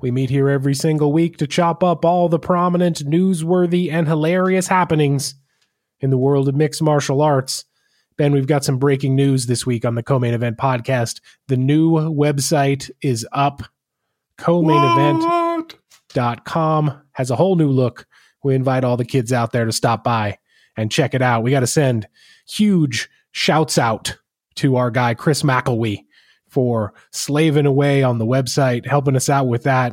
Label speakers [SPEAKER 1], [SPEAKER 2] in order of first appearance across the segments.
[SPEAKER 1] We meet here every single week to chop up all the prominent, newsworthy, and hilarious happenings in the world of mixed martial arts. Ben, we've got some breaking news this week on the Co Main Event Podcast. The new website is up. Co-mainevent.com has a whole new look. We invite all the kids out there to stop by and check it out. We got to send huge shouts out to our guy Chris McElwee for slaving away on the website, helping us out with that,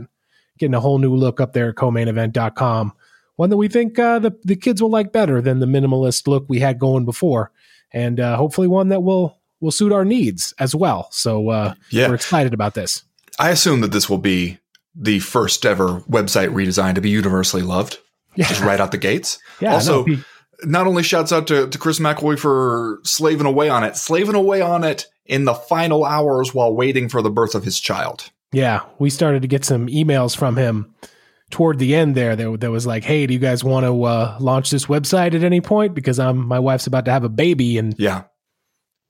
[SPEAKER 1] getting a whole new look up there at co-mainevent.com. One that we think uh, the the kids will like better than the minimalist look we had going before, and uh, hopefully one that will will suit our needs as well. So uh,
[SPEAKER 2] Yeah.
[SPEAKER 1] we're excited about this.
[SPEAKER 2] I assume that this will be the first ever website redesign to be universally loved,
[SPEAKER 1] Yeah,
[SPEAKER 2] just right out the gates.
[SPEAKER 1] yeah.
[SPEAKER 2] also,
[SPEAKER 1] no,
[SPEAKER 2] Not only shouts out to, to Chris McElroy for slaving away on it, slaving away on it in the final hours while waiting for the birth of his child.
[SPEAKER 1] Yeah, we started to get some emails from him toward the end there. That, that was like, "Hey, do you guys want to uh, launch this website at any point? Because I'm my wife's about to have a baby, and
[SPEAKER 2] Yeah.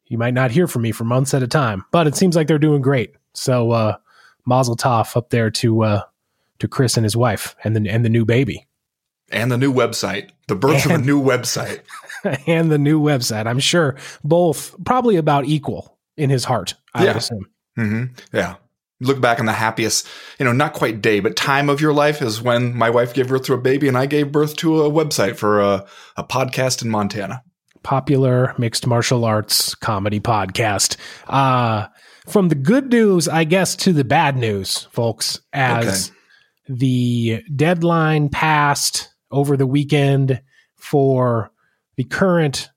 [SPEAKER 1] you might not hear from me for months at a time." But it seems like they're doing great. So, uh, Mazel Tov up there to uh, to Chris and his wife, and the and the new baby,
[SPEAKER 2] And the new website, the birth of a new website.
[SPEAKER 1] and the new website. I'm sure both probably about equal in his heart. I
[SPEAKER 2] Yeah.
[SPEAKER 1] assume.
[SPEAKER 2] hmm Yeah. Look back on the happiest, you know, not quite day, but time of your life is when my wife gave birth to a baby and I gave birth to a website for a, a podcast in Montana.
[SPEAKER 1] popular mixed martial arts comedy podcast. Uh, from the good news, I guess, to the bad news, folks, as the deadline passed over the weekend for the current,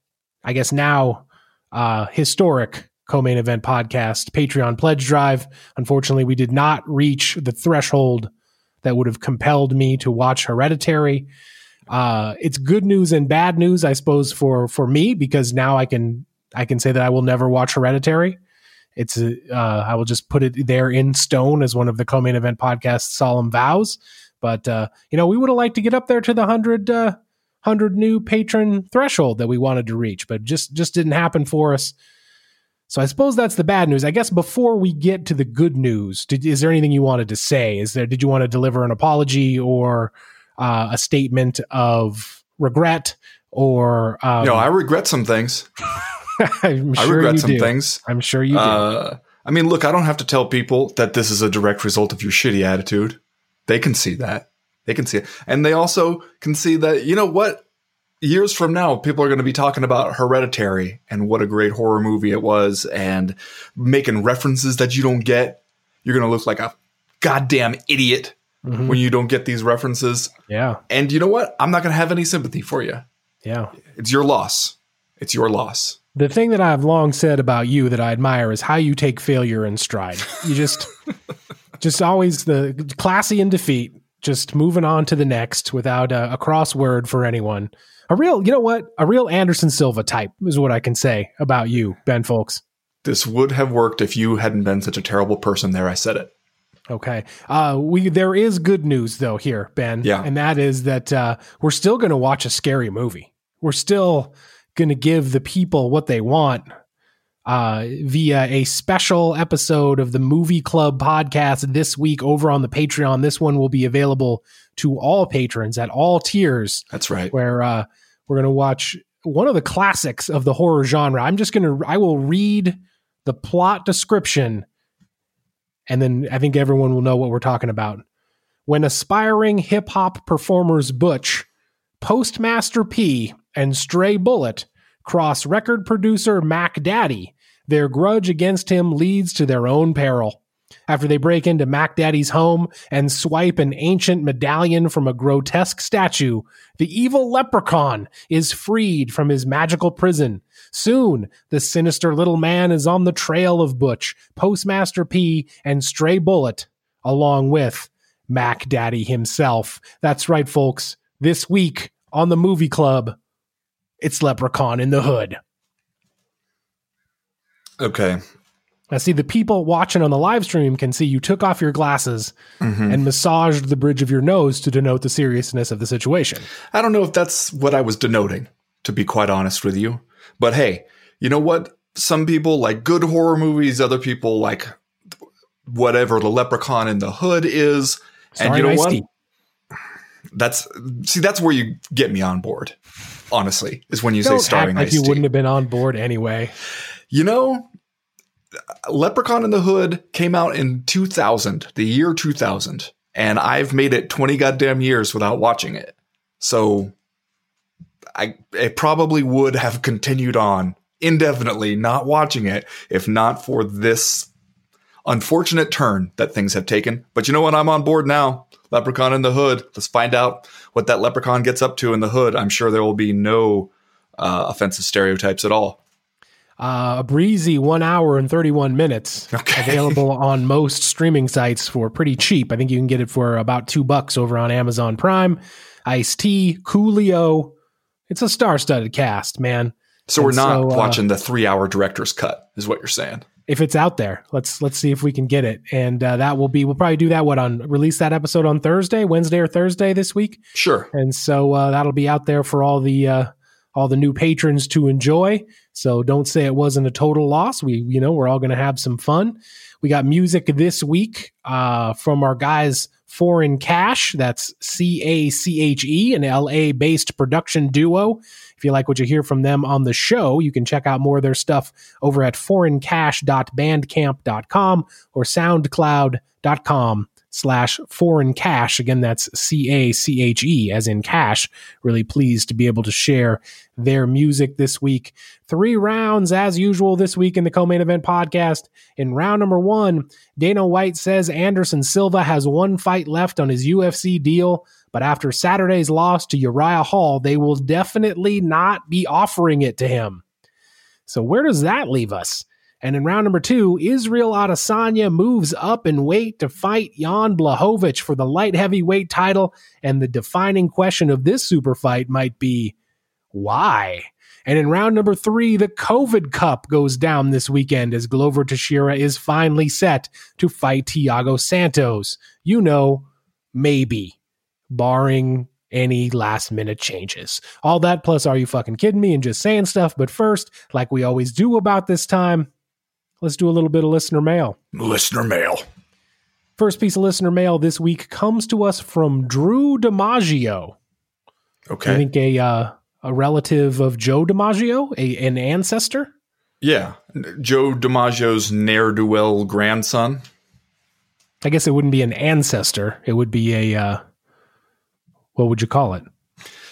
[SPEAKER 1] I guess now, uh, historic co-main event podcast Patreon pledge drive. Unfortunately, we did not reach the threshold that would have compelled me to watch Hereditary uh, it's good news and bad news, I suppose, for for me because now I can I can say that I will never watch Hereditary. It's a, uh, I will just put it there in stone as one of the co-main event podcast solemn vows. But uh, you know, we would have liked to get up there to the hundred uh, hundred new patron threshold that we wanted to reach, but just just didn't happen for us. So I suppose that's the bad news. I guess before we get to the good news, did, is there anything you wanted to say? Is there did you want to deliver an apology or uh, a statement of regret or um,
[SPEAKER 2] know, I regret some things.
[SPEAKER 1] I'm
[SPEAKER 2] I regret
[SPEAKER 1] you
[SPEAKER 2] some
[SPEAKER 1] do.
[SPEAKER 2] things.
[SPEAKER 1] I'm sure you do.
[SPEAKER 2] Uh, I mean, look, I don't have to tell people that this is a direct result of your shitty attitude. They can see that. They can see it. And they also can see that, you know what? Years from now, people are going to be talking about Hereditary and what a great horror movie it was and making references that you don't get. You're going to look like a goddamn idiot
[SPEAKER 1] Mhm.
[SPEAKER 2] when you don't get these references.
[SPEAKER 1] yeah,
[SPEAKER 2] And you know what? I'm not going to have any sympathy for you.
[SPEAKER 1] yeah.
[SPEAKER 2] It's your loss. It's your loss.
[SPEAKER 1] The thing that I've long said about you that I admire is how you take failure in stride. You just, just always the classy in defeat, just moving on to the next without a, a crossword for anyone. A real, you know what? A real Anderson Silva type is what I can say about you, Ben Fowlkes.
[SPEAKER 2] This would have worked if you hadn't been such a terrible person there. I said it.
[SPEAKER 1] Okay. Uh, we there is good news though here, Ben.
[SPEAKER 2] Yeah.
[SPEAKER 1] and that is that uh, we're still going to watch a scary movie. We're still going to give the people what they want uh, via a special episode of the Movie Club podcast this week over on the Patreon. This one will be available to all patrons at all tiers
[SPEAKER 2] That's right.
[SPEAKER 1] where uh, we're going to watch one of the classics of the horror genre. I'm just going to, I will read the plot description and then I think everyone will know what we're talking about. When aspiring hip hop performers Butch, Postmaster P, and Stray Bullet cross record producer Mac Daddy, their grudge against him leads to their own peril. After they break into Mac Daddy's home and swipe an ancient medallion from a grotesque statue, the evil leprechaun is freed from his magical prison. Soon, the sinister little man is on the trail of Butch, Postmaster P, and Stray Bullet, along with Mac Daddy himself. That's right, folks. This week on the movie club, it's Leprechaun in the Hood.
[SPEAKER 2] Okay.
[SPEAKER 1] I see the people watching on the live stream can see you took off your glasses mm-hmm. and massaged the bridge of your nose to denote the seriousness of the situation.
[SPEAKER 2] I don't know if that's what I was denoting, to be quite honest with you. But hey, you know what? Some people like good horror movies, other people like whatever the leprechaun in the hood is. and you know what? That's see, that's where you get me on board. Honestly, is when you Don't say starring
[SPEAKER 1] like you wouldn't have been on board anyway.
[SPEAKER 2] You know, Leprechaun in the Hood came out in 2000, the year 2000, and I've made it 20 goddamn years without watching it. So I it probably would have continued on indefinitely not watching it if not for this unfortunate turn that things have taken. But you know what? I'm on board now. Leprechaun in the Hood. Let's find out what that leprechaun gets up to in the hood. I'm sure there will be no uh, offensive stereotypes at all.
[SPEAKER 1] Uh, a breezy one hour and 31 minutes okay. available on most streaming sites for pretty cheap. I think you can get it for about two bucks over on Amazon Prime. Ice T, Coolio. It's a star studded cast, man.
[SPEAKER 2] So and we're not so, uh, watching the three hour director's cut, is what you're saying.
[SPEAKER 1] If it's out there, let's let's see if we can get it, and uh, that will be. We'll probably do that. What on release that episode on Thursday, Wednesday or Thursday this week.
[SPEAKER 2] Sure.
[SPEAKER 1] And so uh, that'll be out there for all the uh, all the new patrons to enjoy. So don't say it wasn't a total loss. We, you know, we're all going to have some fun. We got music this week uh, from our guys Foreign Cache. That's C A C H E, an LA based production duo. If you like what you hear from them on the show, you can check out more of their stuff over at foreigncache.bandcamp.com or soundcloud.com slash foreign cache. Again, that's C A C H E as in cash. Really pleased to be able to share their music this week. Three rounds as usual this week in the co-main event podcast. In round number one, Dana White says Anderson Silva has one fight left on his UFC deal. But after Saturday's loss to Uriah Hall, they will definitely not be offering it to him. So where does that leave us? And in round number two, Israel Adesanya moves up in weight to fight Jan Blachowicz for the light heavyweight title. And the defining question of this super fight might be why? And in round number three, the COVID Cup goes down this weekend as Glover Teixeira is finally set to fight Thiago Santos. You know, maybe, barring any last minute changes. All that plus, are you fucking kidding me and just saying stuff? But first, like we always do about this time, let's do a little bit of listener mail.
[SPEAKER 2] Listener mail.
[SPEAKER 1] First piece of listener mail this week comes to us from Drew DiMaggio.
[SPEAKER 2] Okay.
[SPEAKER 1] I think a uh, a relative of Joe DiMaggio, a, an ancestor.
[SPEAKER 2] Yeah, Joe DiMaggio's ne'er do well grandson.
[SPEAKER 1] I guess it wouldn't be an ancestor. It would be a uh, what would you call it?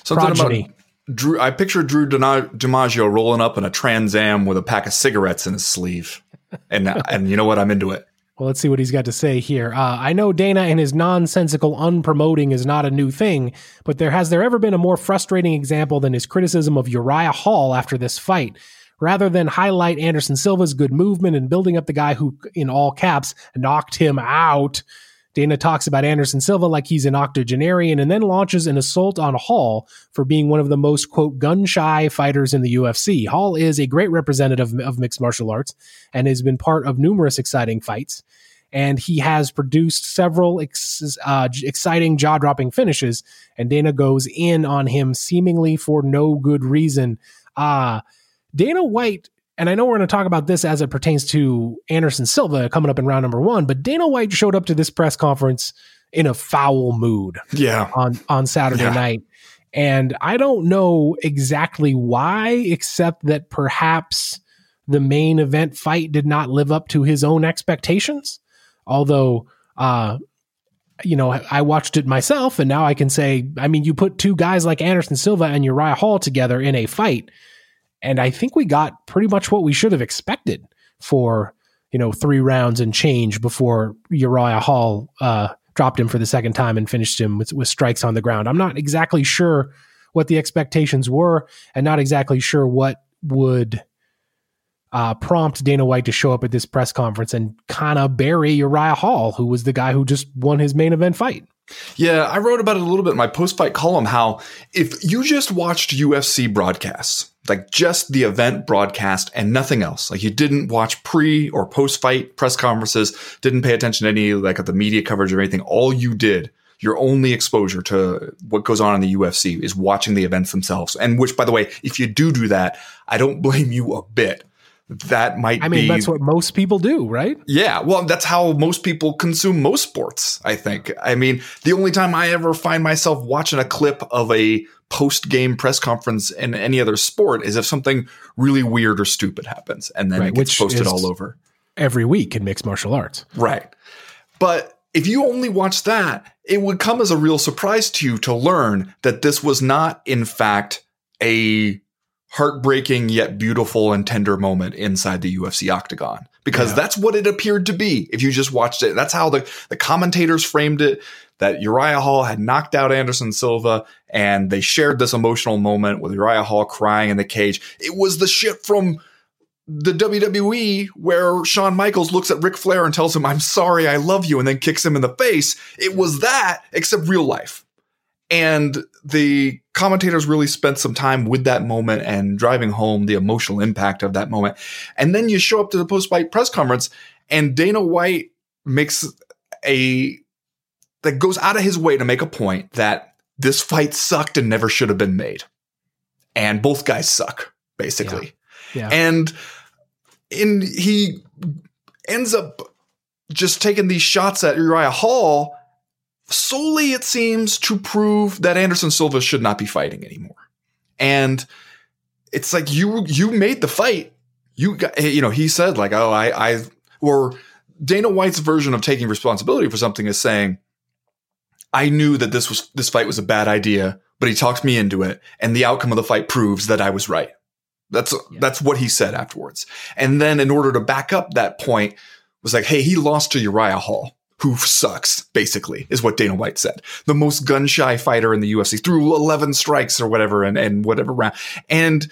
[SPEAKER 2] Something Progeny. about Drew. I picture Drew DiMaggio rolling up in a Trans Am with a pack of cigarettes in his sleeve and and you know what? I'm into it.
[SPEAKER 1] Well, let's see what he's got to say here. Uh, I know Dana and his nonsensical unpromoting is not a new thing, but there has there ever been a more frustrating example than his criticism of Uriah Hall after this fight? Rather than highlight Anderson Silva's good movement and building up the guy who, in all caps, knocked him out, Dana talks about Anderson Silva like he's an octogenarian and then launches an assault on Hall for being one of the most, quote, gun shy fighters in the UFC. Hall is a great representative of mixed martial arts and has been part of numerous exciting fights. And he has produced several ex- uh, exciting jaw dropping finishes. And Dana goes in on him seemingly for no good reason. Uh, Dana White and I know we're going to talk about this as it pertains to Anderson Silva coming up in round number one, but Dana White showed up to this press conference in a foul mood.
[SPEAKER 2] Yeah.
[SPEAKER 1] On on Saturday yeah. night. And I don't know exactly why, except that perhaps the main event fight did not live up to his own expectations. Although uh you know, I watched it myself and now I can say, I mean, you put two guys like Anderson Silva and Uriah Hall together in a fight and I think we got pretty much what we should have expected for, you know, three rounds and change before Uriah Hall uh, dropped him for the second time and finished him with, with strikes on the ground. I'm not exactly sure what the expectations were and not exactly sure what would uh, prompt Dana White to show up at this press conference and kind of bury Uriah Hall, who was the guy who just won his main event fight.
[SPEAKER 2] Yeah, I wrote about it a little bit in my post fight column how if you just watched UFC broadcasts, like just the event broadcast and nothing else, like you didn't watch pre or post fight press conferences, didn't pay attention to any like of the media coverage or anything, all you did your only exposure to what goes on in the UFC is watching the events themselves. And which, by the way, if you do do that, I don't blame you a bit that might
[SPEAKER 1] I mean,
[SPEAKER 2] be,
[SPEAKER 1] that's what most people do, right?
[SPEAKER 2] Yeah. Well, that's how most people consume most sports, I think. I mean, the only time I ever find myself watching a clip of a post game press conference in any other sport is if something really weird or stupid happens and then right, it gets posted all over.
[SPEAKER 1] Every week in mixed martial arts.
[SPEAKER 2] Right. But if you only watch that, it would come as a real surprise to you to learn that this was not, in fact, a heartbreaking yet beautiful and tender moment inside the UFC octagon because yeah. that's what it appeared to be if you just watched it. That's how the, the commentators framed it that Uriah Hall had knocked out Anderson Silva and they shared this emotional moment with Uriah Hall crying in the cage. It was the shit from the WWE where Shawn Michaels looks at Ric Flair and tells him, I'm sorry, I love you, and then kicks him in the face. It was that, except real life. And the commentators really spent some time with that moment and driving home the emotional impact of that moment. And then you show up to the post fight press conference, and Dana White makes a that goes out of his way to make a point that this fight sucked and never should have been made. And both guys suck, basically. Yeah. yeah. And in he ends up just taking these shots at Uriah Hall solely, it seems, to prove that Anderson Silva should not be fighting anymore. And it's like you you made the fight. You got you know he said like oh I I or Dana White's version of taking responsibility for something is saying I knew that this was this fight was a bad idea, but he talked me into it, and the outcome of the fight proves that I was right. That's yeah. that's what he said afterwards. And then in order to back up that point was like, hey, he lost to Uriah Hall who sucks, basically, is what Dana White said. The most gun shy fighter in the UFC threw 11 strikes or whatever and, and whatever round. And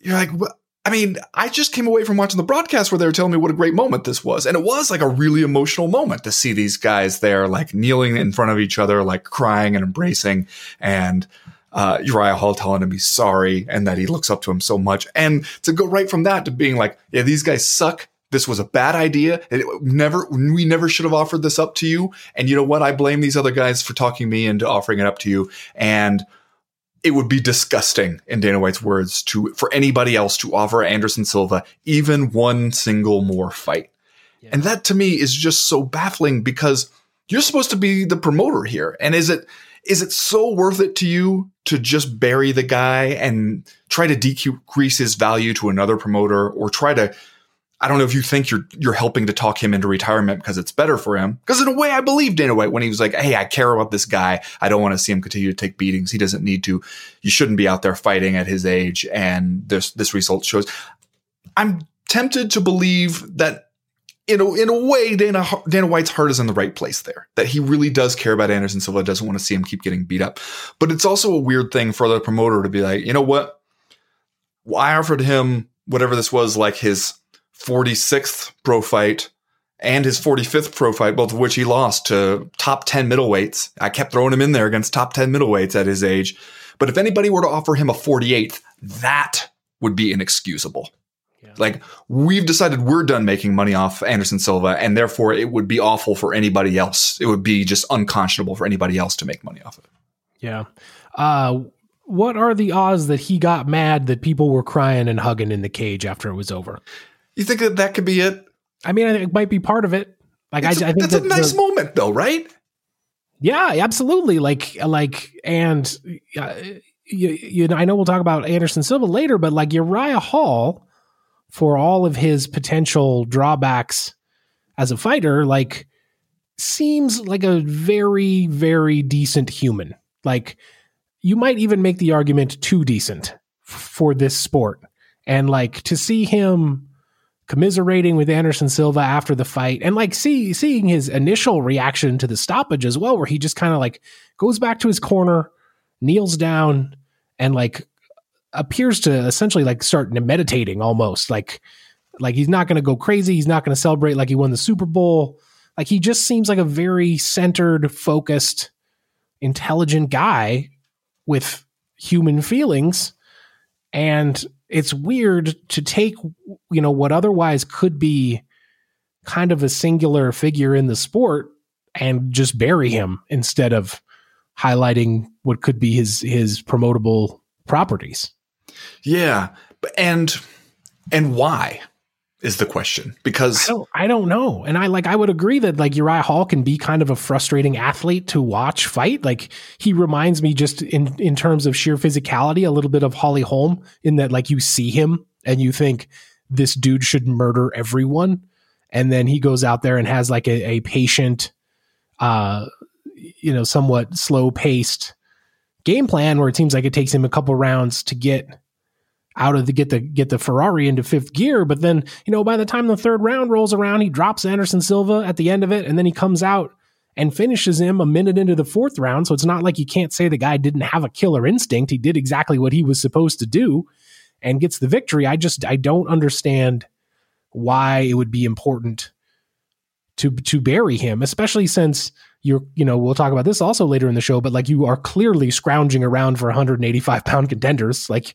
[SPEAKER 2] you're like, well, I mean, I just came away from watching the broadcast where they were telling me what a great moment this was. And it was like a really emotional moment to see these guys there, like kneeling in front of each other, like crying and embracing. And, uh, Uriah Hall telling him he's sorry and that he looks up to him so much. And to go right from that to being like, yeah, these guys suck this was a bad idea. It never, we never should have offered this up to you. And you know what? I blame these other guys for talking me into offering it up to you. And it would be disgusting, in Dana White's words, to for anybody else to offer Anderson Silva even one single more fight. Yeah. And that to me is just so baffling because you're supposed to be the promoter here. And is it is it so worth it to you to just bury the guy and try to decrease his value to another promoter or try to I don't know if you think you're you're helping to talk him into retirement because it's better for him. Because in a way, I believe Dana White when he was like, "Hey, I care about this guy. I don't want to see him continue to take beatings. He doesn't need to. You shouldn't be out there fighting at his age." And this this result shows. I'm tempted to believe that in a, in a way, Dana Dana White's heart is in the right place there. That he really does care about Anderson Silva, doesn't want to see him keep getting beat up. But it's also a weird thing for the promoter to be like, you know what? Well, I offered him whatever this was, like his 46th pro fight and his 45th pro fight, both of which he lost to top 10 middleweights. I kept throwing him in there against top 10 middleweights at his age. But if anybody were to offer him a 48th, that would be inexcusable. Yeah. Like, we've decided we're done making money off Anderson Silva, and therefore it would be awful for anybody else. It would be just unconscionable for anybody else to make money off of it.
[SPEAKER 1] Yeah. Uh, what are the odds that he got mad that people were crying and hugging in the cage after it was over?
[SPEAKER 2] You think that that could be it?
[SPEAKER 1] I mean, it might be part of it. Like, I, a, I think
[SPEAKER 2] that's that a nice the, moment, though, right?
[SPEAKER 1] Yeah, absolutely. Like, like, and uh, you, you know, I know we'll talk about Anderson Silva later, but like Uriah Hall, for all of his potential drawbacks as a fighter, like, seems like a very, very decent human. Like, you might even make the argument too decent for this sport. And like to see him commiserating with Anderson Silva after the fight and like see seeing his initial reaction to the stoppage as well where he just kind of like goes back to his corner kneels down and like appears to essentially like start meditating almost like Like he's not going to go crazy. He's not going to celebrate like he won the Super Bowl. Like he just seems like a very centered, focused, intelligent guy with human feelings. And it's weird to take, you know, what otherwise could be kind of a singular figure in the sport and just bury him instead of highlighting what could be his his promotable properties.
[SPEAKER 2] Yeah, and and why? Is the question because
[SPEAKER 1] I don't, I don't know. And I like I would agree that like Uriah Hall can be kind of a frustrating athlete to watch fight. Like he reminds me just in in terms of sheer physicality a little bit of Holly Holm in that like you see him and you think this dude should murder everyone and then he goes out there and has like a, a patient uh you know somewhat slow paced game plan where it seems like it takes him a couple rounds to get out of the get the get the Ferrari into fifth gear. But then, you know, by the time the third round rolls around, he drops Anderson Silva at the end of it, and then he comes out and finishes him a minute into the fourth round. So it's not like you can't say the guy didn't have a killer instinct. He did exactly what he was supposed to do and gets the victory. I just I don't understand why it would be important to to bury him, especially since you're you know we'll talk about this also later in the show but like you are clearly scrounging around for 185 pound contenders like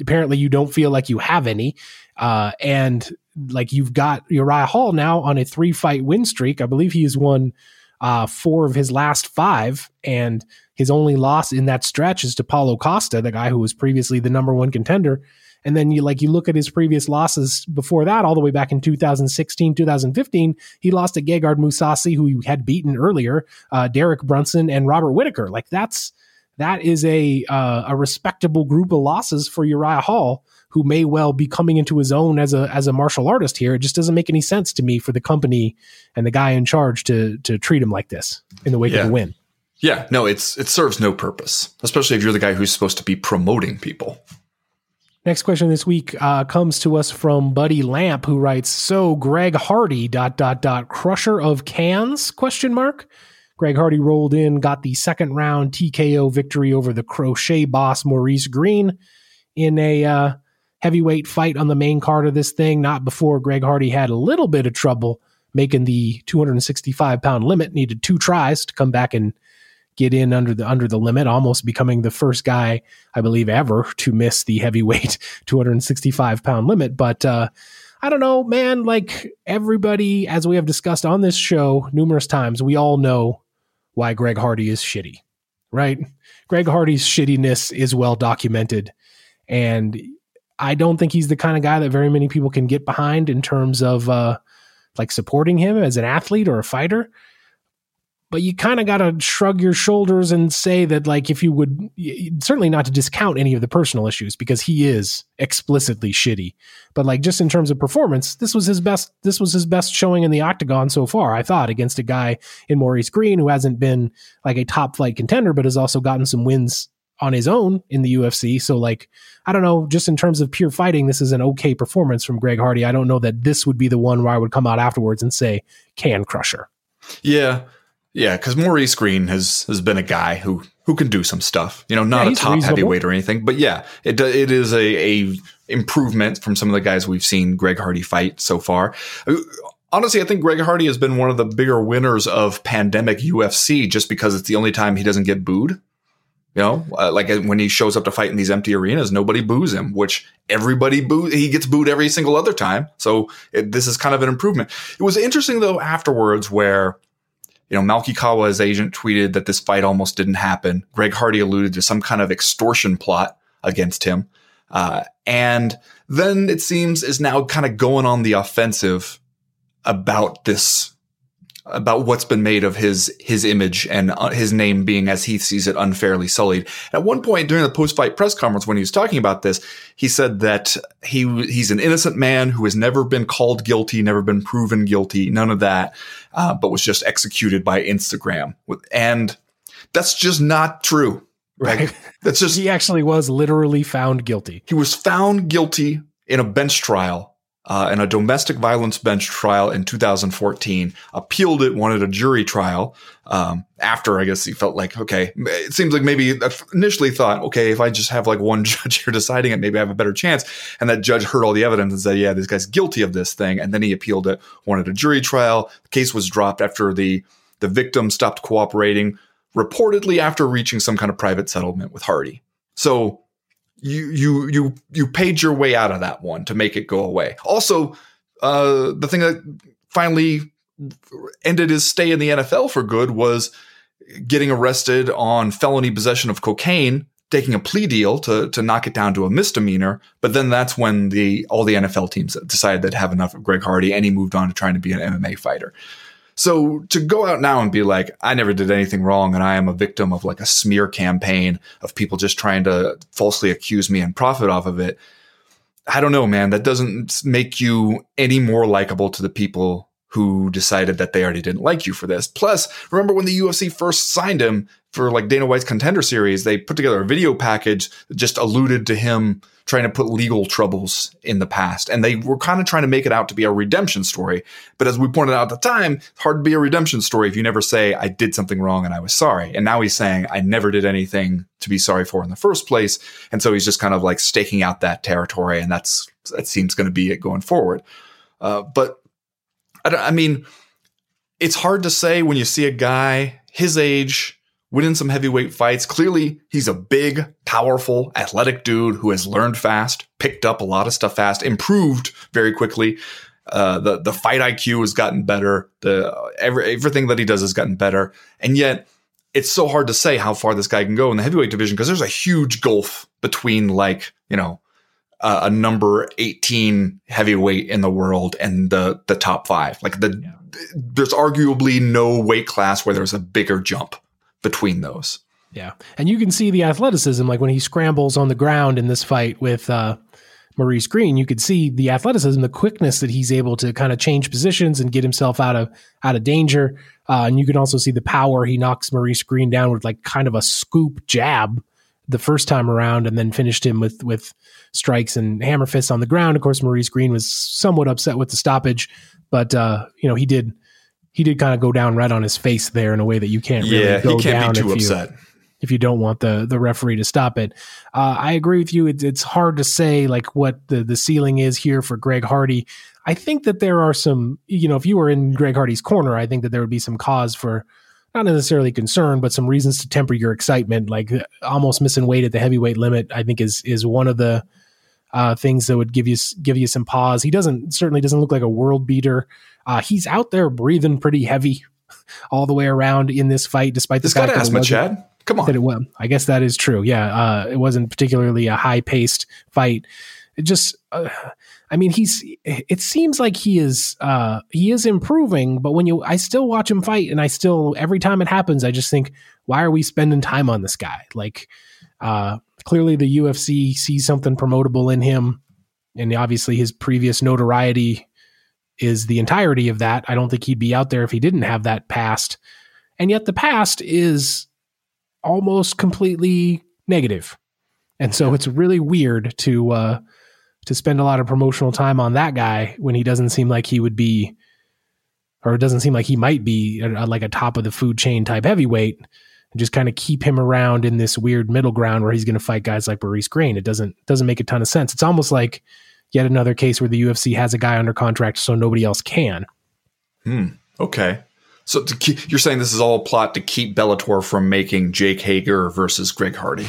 [SPEAKER 1] apparently you don't feel like you have any. Uh, and like you've got Uriah Hall now on a three fight win streak. I believe he has won uh, four of his last five, and his only loss in that stretch is to Paulo Costa, the guy who was previously the number one contender. And then you like you look at his previous losses before that, all the way back in 2016, 2015, he lost to Gegard Mousasi, who he had beaten earlier, uh, Derek Brunson, and Robert Whitaker. Like that's that is a uh, a respectable group of losses for Uriah Hall, who may well be coming into his own as a as a martial artist here. It just doesn't make any sense to me for the company and the guy in charge to to treat him like this in the wake yeah. of a win.
[SPEAKER 2] Yeah, no, it's it serves no purpose, especially if you're the guy who's supposed to be promoting people.
[SPEAKER 1] Next question this week uh, comes to us from Buddy Lamp, who writes, "So Greg Hardy dot dot dot crusher of cans question mark." Greg Hardy rolled in, got the second round TKO victory over the crochet boss Maurice Greene in a uh, heavyweight fight on the main card of this thing. Not before Greg Hardy had a little bit of trouble making the 265 pound limit. Needed two tries to come back and get in under the under the limit, almost becoming the first guy I believe ever to miss the heavyweight 265 pound limit. But uh, I don't know, man. Like everybody, as we have discussed on this show numerous times, we all know why Greg Hardy is shitty, right? Greg Hardy's shittiness is well documented. And I don't think he's the kind of guy that very many people can get behind in terms of uh, like supporting him as an athlete or a fighter but you kind of got to shrug your shoulders and say that like if you would certainly not to discount any of the personal issues because he is explicitly shitty. But like just in terms of performance this was his best this was his best showing in the octagon so far i thought against a guy in maurice greene who hasn't been like a top flight contender but has also gotten some wins on his own in the ufc so like i don't know just in terms of pure fighting this is an okay performance from greg hardy. I don't know that this would be the one where i would come out afterwards and say can crusher.
[SPEAKER 2] Yeah yeah, because Maurice Greene has has been a guy who who can do some stuff. You know, not yeah, a top reasonable. heavyweight or anything, but yeah, it it is a, a improvement from some of the guys we've seen Greg Hardy fight so far. Uh, honestly, I think Greg Hardy has been one of the bigger winners of pandemic UFC just because it's the only time he doesn't get booed. You know, uh, like uh, when he shows up to fight in these empty arenas, nobody boos him, which everybody boo. He gets booed every single other time. So it, this is kind of an improvement. It was interesting though afterwards where you know, Malki Kawa's agent tweeted that this fight almost didn't happen. Greg Hardy alluded to some kind of extortion plot against him. Uh, and then it seems is now kind of going on the offensive about this about what's been made of his his image and uh, his name being as he sees it unfairly sullied. At one point during the post fight press conference when he was talking about this, he said that he he's an innocent man who has never been called guilty, never been proven guilty, none of that, uh, but was just executed by Instagram. And that's just not true.
[SPEAKER 1] Right. Like, that's just he actually was literally found guilty.
[SPEAKER 2] He was found guilty in a bench trial uh, in a domestic violence bench trial in 2014, appealed it, wanted a jury trial. Um, after I guess he felt like, okay, it seems like maybe initially thought, okay, if I just have like one judge here deciding it, maybe I have a better chance. And that judge heard all the evidence and said, yeah, this guy's guilty of this thing. And then he appealed it, wanted a jury trial. The case was dropped after the the victim stopped cooperating, reportedly after reaching some kind of private settlement with Hardy. So you you you you paid your way out of that one to make it go away. Also, uh, the thing that finally ended his stay in the NFL for good was getting arrested on felony possession of cocaine, taking a plea deal to to knock it down to a misdemeanor. But then that's when the all the NFL teams decided they'd have enough of Greg Hardy, and he moved on to trying to be an MMA fighter. So to go out now and be like, I never did anything wrong and I am a victim of like a smear campaign of people just trying to falsely accuse me and profit off of it. I don't know, man. That doesn't make you any more likable to the people who decided that they already didn't like you for this. Plus, remember when the UFC first signed him for like Dana White's contender series, they put together a video package that just alluded to him trying to put legal troubles in the past. And they were kind of trying to make it out to be a redemption story. But as we pointed out at the time, it's hard to be a redemption story if you never say, I did something wrong and I was sorry. And now he's saying, I never did anything to be sorry for in the first place. And so he's just kind of like staking out that territory. And that's, that seems going to be it going forward. Uh, but I, I mean, it's hard to say when you see a guy his age winning some heavyweight fights. Clearly, he's a big, powerful, athletic dude who has learned fast, picked up a lot of stuff fast, improved very quickly. Uh, the the fight IQ has gotten better. The every, everything that he does has gotten better, and yet it's so hard to say how far this guy can go in the heavyweight division because there's a huge gulf between like you know uh, a number 18 heavyweight in the world and the the top five. Like the yeah. there's arguably no weight class where there's a bigger jump between those.
[SPEAKER 1] Yeah. And you can see the athleticism, like when he scrambles on the ground in this fight with uh, Maurice Greene, you could see the athleticism, the quickness that he's able to kind of change positions and get himself out of out of danger. Uh, and you can also see the power he knocks Maurice Greene down with like kind of a scoop jab the first time around, and then finished him with with strikes and hammer fists on the ground. Of course, Maurice Greene was somewhat upset with the stoppage, but uh, you know he did he did kind of go down right on his face there in a way that you can't really yeah, go he can't down be too if upset. you if you don't want the the referee to stop it. Uh, I agree with you. It, it's hard to say like what the the ceiling is here for Greg Hardy. I think that there are some, you know, if you were in Greg Hardy's corner, I think that there would be some cause for not necessarily concern, but some reasons to temper your excitement. Like almost missing weight at the heavyweight limit, I think is is one of the uh, things that would give you give you some pause. He doesn't certainly doesn't look like a world beater. Uh, he's out there breathing pretty heavy all the way around in this fight, despite
[SPEAKER 2] this the fact asthma, Chad. Come on, that
[SPEAKER 1] it, well, I guess that is true. Yeah, uh, it wasn't particularly a high paced fight. It just, uh, I mean, he's. It seems like he is. Uh, he is improving, but when you, I still watch him fight, and I still every time it happens, I just think, why are we spending time on this guy? Like, uh, clearly the UFC sees something promotable in him, and obviously his previous notoriety is the entirety of that. I don't think he'd be out there if he didn't have that past. And yet the past is almost completely negative. And so it's really weird to uh to spend a lot of promotional time on that guy when he doesn't seem like he would be or it doesn't seem like he might be a, like a top of the food chain type heavyweight and just kind of keep him around in this weird middle ground where he's going to fight guys like Maurice Greene. It doesn't doesn't make a ton of sense. It's almost like yet another case where the UFC has a guy under contract so nobody else can.
[SPEAKER 2] Hmm. Okay. So keep, you're saying this is all a plot to keep Bellator from making Jake Hager versus Greg Hardy?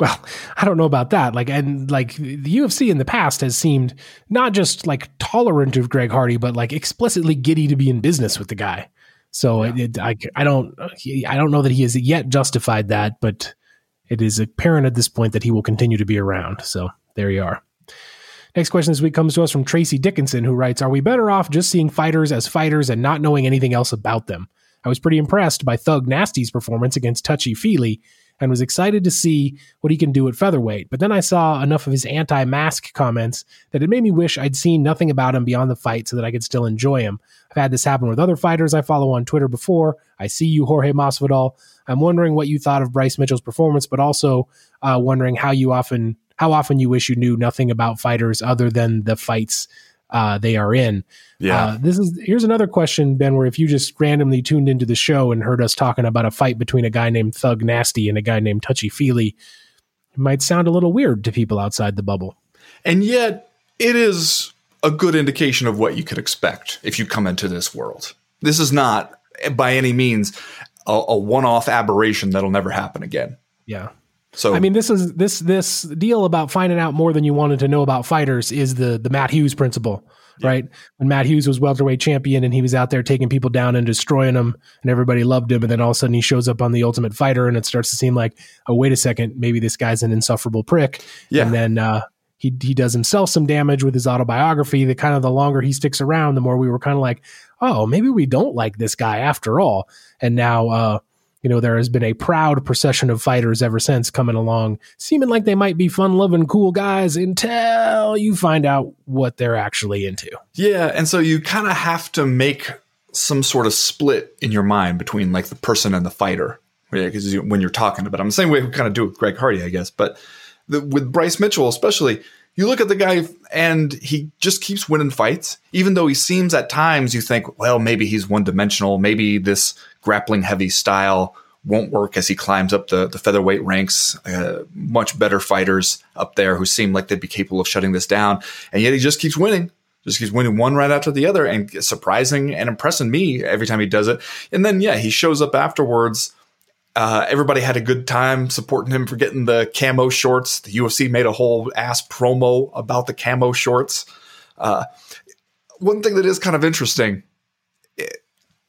[SPEAKER 1] Well, I don't know about that. Like, and like the UFC in the past has seemed not just like tolerant of Greg Hardy, but like explicitly giddy to be in business with the guy. So yeah. it, I, I don't, I don't know that he has yet justified that, but it is apparent at this point that he will continue to be around. So there you are. Next question this week comes to us from Tracy Dickinson, who writes Are we better off just seeing fighters as fighters and not knowing anything else about them? I was pretty impressed by Thug Nasty's performance against Touchy Fili and was excited to see what he can do at featherweight. But then I saw enough of his anti mask comments that it made me wish I'd seen nothing about him beyond the fight so that I could still enjoy him. I've had this happen with other fighters I follow on Twitter before. I see you, Jorge Masvidal. I'm wondering what you thought of Bryce Mitchell's performance, but also uh, wondering how you often how often you wish you knew nothing about fighters other than the fights uh, they are in.
[SPEAKER 2] Yeah.
[SPEAKER 1] Uh, this is here's another question, Ben. Where if you just randomly tuned into the show and heard us talking about a fight between a guy named Thug Nasty and a guy named Touchy Feely, it might sound a little weird to people outside the bubble.
[SPEAKER 2] And yet, it is a good indication of what you could expect if you come into this world. This is not by any means a, a one-off aberration that'll never happen again.
[SPEAKER 1] Yeah.
[SPEAKER 2] So
[SPEAKER 1] I mean, this is this this deal about finding out more than you wanted to know about fighters is the the Matt Hughes principle, yeah. right? When Matt Hughes was welterweight champion and he was out there taking people down and destroying them, and everybody loved him, and then all of a sudden he shows up on the Ultimate Fighter, and it starts to seem like, oh wait a second, maybe this guy's an insufferable prick.
[SPEAKER 2] Yeah.
[SPEAKER 1] And then uh, he he does himself some damage with his autobiography. The kind of the longer he sticks around, the more we were kind of like, oh, maybe we don't like this guy after all. And now, uh, you know, there has been a proud procession of fighters ever since coming along, seeming like they might be fun loving, cool guys until you find out what they're actually into.
[SPEAKER 2] Yeah. And so you kind of have to make some sort of split in your mind between like the person and the fighter. Because you, when you're talking about them, the same way we kind of do with Greg Hardy, I guess. But the, with Bryce Mitchell, especially, you look at the guy and he just keeps winning fights, even though he seems at times you think, well, maybe he's one dimensional. Maybe this grappling heavy style won't work as he climbs up the, the featherweight ranks. Uh, much better fighters up there who seem like they'd be capable of shutting this down. And yet he just keeps winning. Just keeps winning one right after the other and surprising and impressing me every time he does it. And then, yeah, he shows up afterwards uh, everybody had a good time supporting him for getting the camo shorts. The UFC made a whole ass promo about the camo shorts. Uh, one thing that is kind of interesting,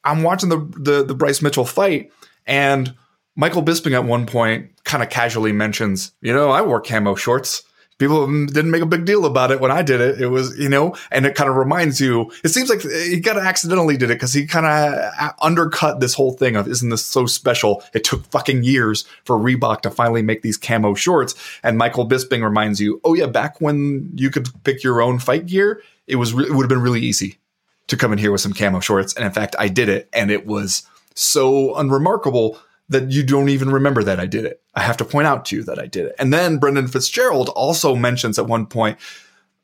[SPEAKER 2] I'm watching the, the the Bryce Mitchell fight, and Michael Bisping at one point kind of casually mentions, "You know, I wore camo shorts." people didn't make a big deal about it when I did it. It was, you know, and it kind of reminds you, it seems like he kind of accidentally did it because he kind of uh, undercut this whole thing of, isn't this so special? It took fucking years for Reebok to finally make these camo shorts. And Michael Bisping reminds you, oh yeah, back when you could pick your own fight gear, it was, re- it would have been really easy to come in here with some camo shorts. And in fact, I did it and it was so unremarkable that you don't even remember that I did it. I have to point out to you that I did it. And then Brendan Fitzgerald also mentions at one point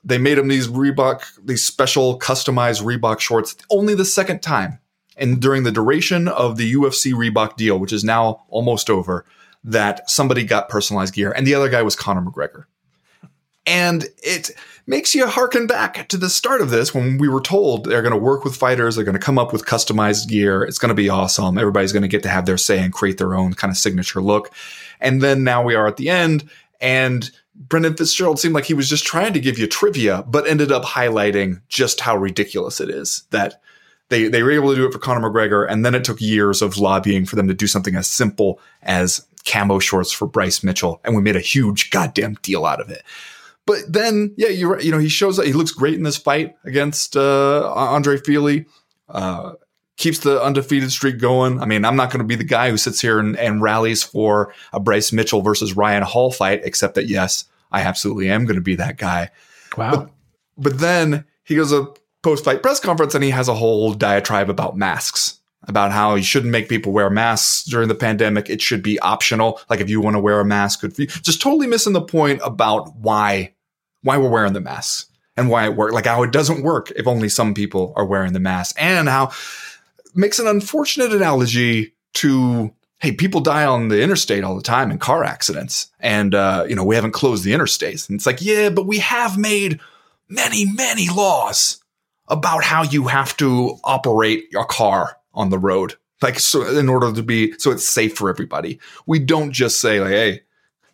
[SPEAKER 2] they made him these Reebok, these special customized Reebok shorts only the second time. And during the duration of the UFC Reebok deal, which is now almost over, that somebody got personalized gear. And the other guy was Conor McGregor. And it makes you harken back to the start of this when we were told they're going to work with fighters, they're going to come up with customized gear. It's going to be awesome. Everybody's going to get to have their say and create their own kind of signature look. And then now we are at the end, and Brendan Fitzgerald seemed like he was just trying to give you trivia, but ended up highlighting just how ridiculous it is that they they were able to do it for Conor McGregor, and then it took years of lobbying for them to do something as simple as camo shorts for Bryce Mitchell, and we made a huge goddamn deal out of it. But then, yeah, you you know he shows up. He looks great in this fight against uh, Andre Fili. Uh, keeps the undefeated streak going. I mean, I'm not going to be the guy who sits here and, and, rallies for a Bryce Mitchell versus Ryan Hall fight, except that yes, I absolutely am going to be that guy.
[SPEAKER 1] Wow.
[SPEAKER 2] But, but then he goes a post fight press conference and he has a whole diatribe about masks about how you shouldn't make people wear masks during the pandemic. It should be optional. Like if you want to wear a mask, good for you. Just totally missing the point about why why we're wearing the masks and why it works. Like how it doesn't work if only some people are wearing the mask, and how makes an unfortunate analogy to hey, people die on the interstate all the time in car accidents, and uh, you know we haven't closed the interstates. And it's like, yeah, but we have made many, many laws about how you have to operate your car on the road like so in order to be so it's safe for everybody we don't just say like hey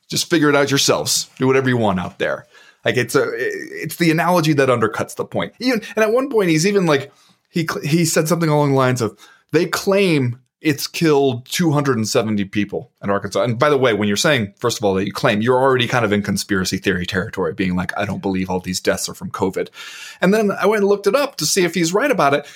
[SPEAKER 2] just figure it out yourselves do whatever you want out there like it's a it's the analogy that undercuts the point even and at one point he's even like he he said something along the lines of they claim it's killed 270 people in Arkansas. And by the way, when you're saying, first of all, that you claim, you're already kind of in conspiracy theory territory, being like, I don't believe all these deaths are from COVID. And then I went and looked it up to see if he's right about it.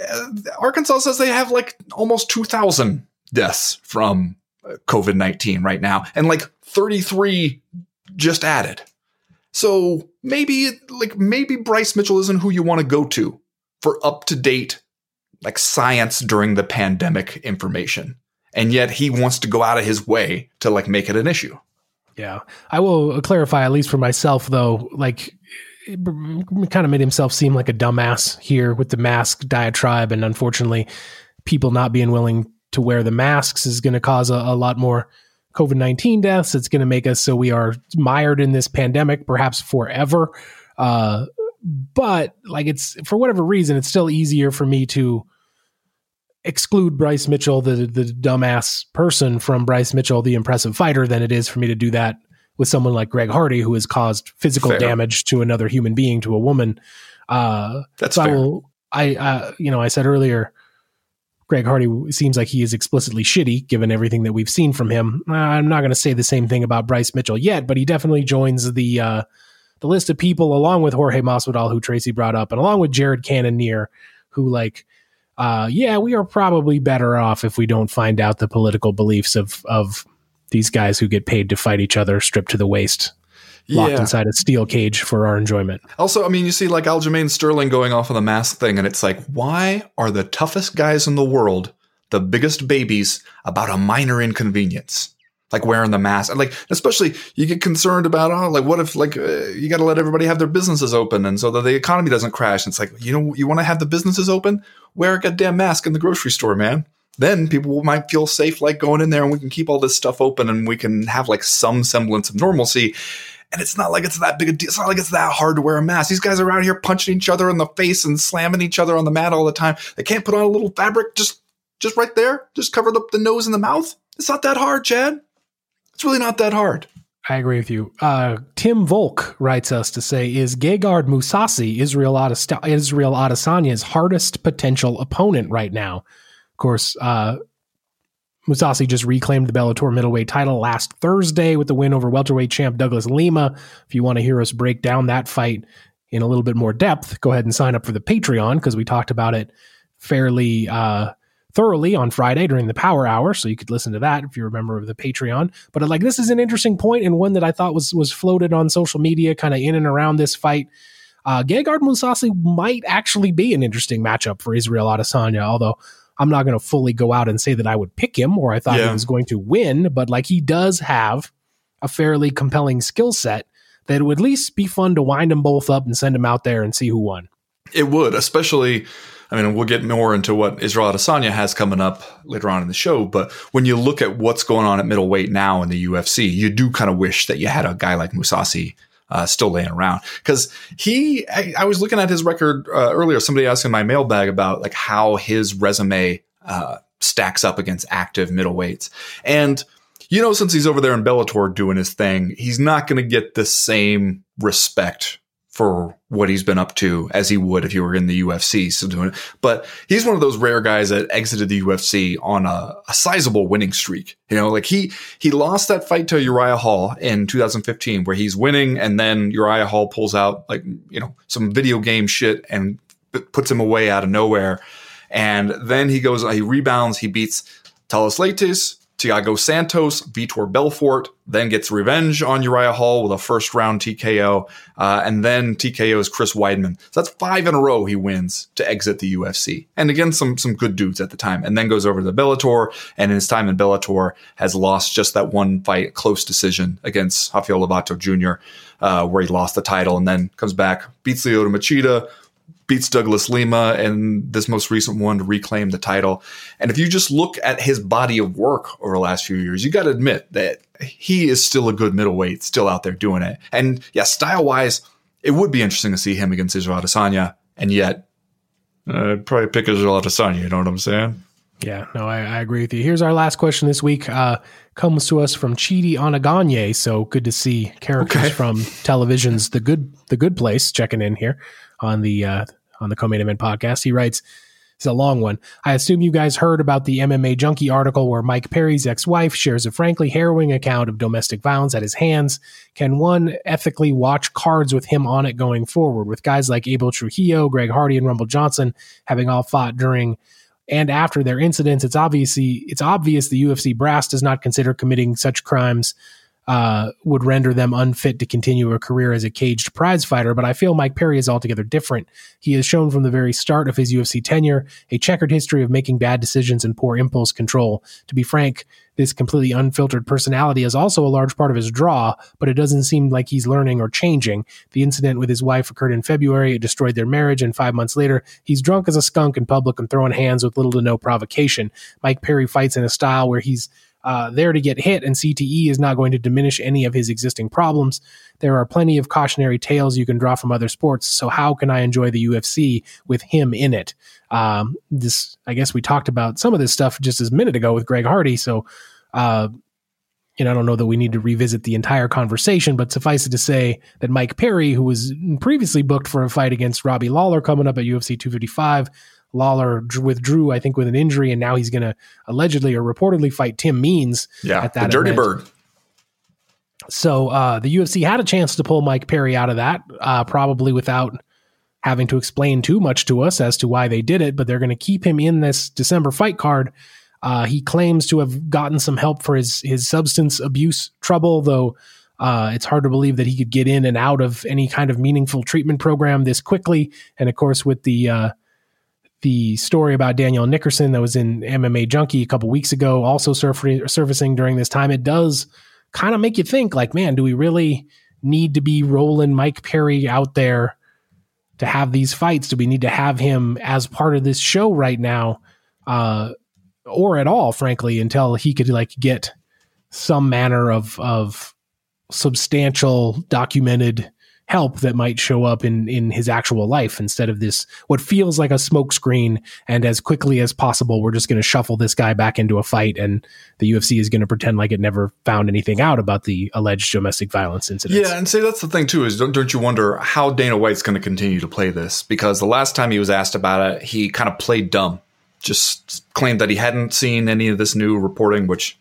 [SPEAKER 2] Uh, Arkansas says they have like almost 2,000 deaths from uh, COVID 19 right now, and like 33 just added. So maybe, like, maybe Bryce Mitchell isn't who you want to go to for up to date, like, science during the pandemic information. And yet he wants to go out of his way to, like, make it an issue.
[SPEAKER 1] Yeah. I will clarify, at least for myself, though, like, kind of made himself seem like a dumbass here with the mask diatribe, and unfortunately, people not being willing to wear the masks is going to cause a, a lot more COVID 19 deaths. It's going to make us so we are mired in this pandemic, perhaps forever. Uh, but like it's for whatever reason, it's still easier for me to exclude Bryce Mitchell, the the dumbass person, from Bryce Mitchell, the impressive fighter, than it is for me to do that with someone like Greg Hardy, who has caused physical fair. damage to another human being, to a woman. Uh,
[SPEAKER 2] That's so fair.
[SPEAKER 1] I will. I uh, you know I said earlier Greg Hardy seems like he is explicitly shitty given everything that we've seen from him. I'm not going to say the same thing about Bryce Mitchell yet, but he definitely joins the uh, the list of people along with Jorge Masvidal, who Tracy brought up, and along with Jared Cannonier, who like, uh, yeah, we are probably better off if we don't find out the political beliefs of of these guys who get paid to fight each other stripped to the waist locked yeah. inside a steel cage for our enjoyment.
[SPEAKER 2] Also, I mean, you see like Aljamain Sterling going off on the mask thing, and it's like, why are the toughest guys in the world the biggest babies about a minor inconvenience? Like wearing the mask, and like especially you get concerned about oh, like what if like uh, you got to let everybody have their businesses open, and so that the economy doesn't crash. And it's like you know you want to have the businesses open, wear a goddamn mask in the grocery store, man then people might feel safe like going in there and we can keep all this stuff open and we can have like some semblance of normalcy and it's not like it's that big a deal. It's not like it's that hard to wear a mask. These guys are out here punching each other in the face and slamming each other on the mat all the time. They can't put on a little fabric just just right there, just cover the, the nose and the mouth. It's not that hard, Chad. It's really not that hard.
[SPEAKER 1] I agree with you. Uh, Tim Volk writes us to say, "Is Gegard Mousasi Israel Adesanya's hardest potential opponent right now?" Of course, uh, Mousasi just reclaimed the Bellator middleweight title last Thursday with the win over welterweight champ Douglas Lima. If you want to hear us break down that fight in a little bit more depth, go ahead and sign up for the Patreon because we talked about it fairly uh, thoroughly on Friday during the Power Hour, so you could listen to that if you're a member of the Patreon. But uh, like this is an interesting point and one that I thought was was floated on social media, kind of in and around this fight. Uh, Gegard Mousasi might actually be an interesting matchup for Israel Adesanya, although I'm not going to fully go out and say that I would pick him or I thought yeah. he was going to win, but like he does have a fairly compelling skill set that would at least be fun to wind them both up and send them out there and see who won.
[SPEAKER 2] It would, especially. I mean, we'll get more into what Israel Adesanya has coming up later on in the show. But when you look at what's going on at middleweight now in the UFC, you do kind of wish that you had a guy like Mousasi uh, still laying around. Because he I, I, was looking at his record uh, earlier somebody asked in my mailbag about like how his resume uh, stacks up against active middleweights. And you know since he's over there in bellator doing his thing he's not going to get the same respect for what he's been up to as he would if he were in the UFC. So doing it, but he's one of those rare guys that exited the UFC on a, a sizable winning streak. You know, like he he lost that fight to Uriah Hall in 2015, where he's winning, and then Uriah Hall pulls out like you know some video game shit and puts him away out of nowhere, and then he goes he rebounds, he beats Thales Leites, Thiago Santos, Vitor Belfort, then gets revenge on Uriah Hall with a first round TKO, uh, and then TKOs Chris Weidman. So that's five in a row he wins to exit the UFC. And again, some some good dudes at the time. And then goes over to Bellator, and in his time in Bellator has lost just that one fight, close decision against Rafael Lovato Jr., uh, where he lost the title, and then comes back, beats Lyoto Machida, beats Douglas Lima and this most recent one to reclaim the title. And if you just look at his body of work over the last few years, you got to admit that he is still a good middleweight, still out there doing it. And yeah, style wise, it would be interesting to see him against Israel Adesanya. And yet, uh, I'd probably pick Israel Adesanya. You know what I'm saying?
[SPEAKER 1] Yeah, no, I, I, agree with you. Here's our last question this week. Uh, comes to us from Chidi Anagonye. So good to see characters okay. from television's The Good The Good Place checking in here on the uh, on the co-main event podcast. He writes, "It's a long one. I assume you guys heard about the MMA Junkie article where Mike Perry's ex-wife shares a frankly harrowing account of domestic violence at his hands. Can one ethically watch cards with him on it going forward, with guys like Abel Trujillo, Greg Hardy, and Rumble Johnson having all fought during?" And after their incidents, it's obviously it's obvious the UFC brass does not consider committing such crimes uh, would render them unfit to continue a career as a caged prize fighter. But I feel Mike Perry is altogether different. He has shown from the very start of his UFC tenure a checkered history of making bad decisions and poor impulse control. To be frank, this completely unfiltered personality is also a large part of his draw, but it doesn't seem like he's learning or changing. The incident with his wife occurred in February. It destroyed their marriage, and five months later, he's drunk as a skunk in public and throwing hands with little to no provocation. Mike Perry fights in a style where he's uh, there to get hit, and CTE is not going to diminish any of his existing problems. There are plenty of cautionary tales you can draw from other sports. So how can I enjoy the UFC with him in it? Um, this, I guess, we talked about some of this stuff just a minute ago with Greg Hardy. So, uh, you know, I don't know that we need to revisit the entire conversation, but suffice it to say that Mike Perry, who was previously booked for a fight against Robbie Lawler coming up at UFC 255, Lawler withdrew, I think, with an injury, and now he's going to allegedly or reportedly fight Tim Means.
[SPEAKER 2] Yeah, at that the Dirty event. Bird.
[SPEAKER 1] So uh, the UFC had a chance to pull Mike Perry out of that, uh, probably without having to explain too much to us as to why they did it. But they're going to keep him in this December fight card. Uh, he claims to have gotten some help for his his substance abuse trouble, though. Uh, it's hard to believe that he could get in and out of any kind of meaningful treatment program this quickly. And of course, with the uh, the story about Daniel Nickerson that was in MMA Junkie a couple weeks ago, also surf- surfacing during this time, it does kind of make you think like, man, do we really need to be rolling Mike Perry out there to have these fights? Do we need to have him as part of this show right now? Uh, or at all, frankly, until he could like get some manner of of substantial documented help that might show up in in his actual life instead of this what feels like a smokescreen. And as quickly as possible we're just going to shuffle this guy back into a fight and the UFC is going to pretend like it never found anything out about the alleged domestic violence incident.
[SPEAKER 2] Yeah, and say that's the thing too is don't don't you wonder how Dana White's going to continue to play this? Because the last time he was asked about it he kind of played dumb. Just claimed that he hadn't seen any of this new reporting which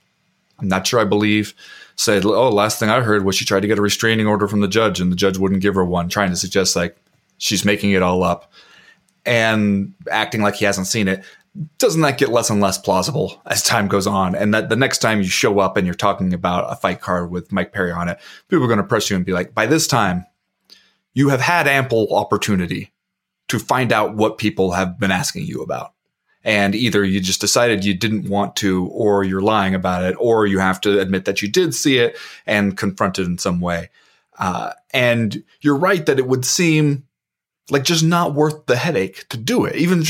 [SPEAKER 2] I'm not sure I believe said, "Oh, last thing I heard was she tried to get a restraining order from the judge, and the judge wouldn't give her one, trying to suggest like she's making it all up and acting like he hasn't seen it." Doesn't that get less and less plausible as time goes on? And that the next time you show up and you're talking about a fight card with Mike Perry on it, people are going to press you and be like, "By this time, you have had ample opportunity to find out what people have been asking you about." And either you just decided you didn't want to or you're lying about it or you have to admit that you did see it and confront it in some way. Uh, and you're right that it would seem like just not worth the headache to do it. Even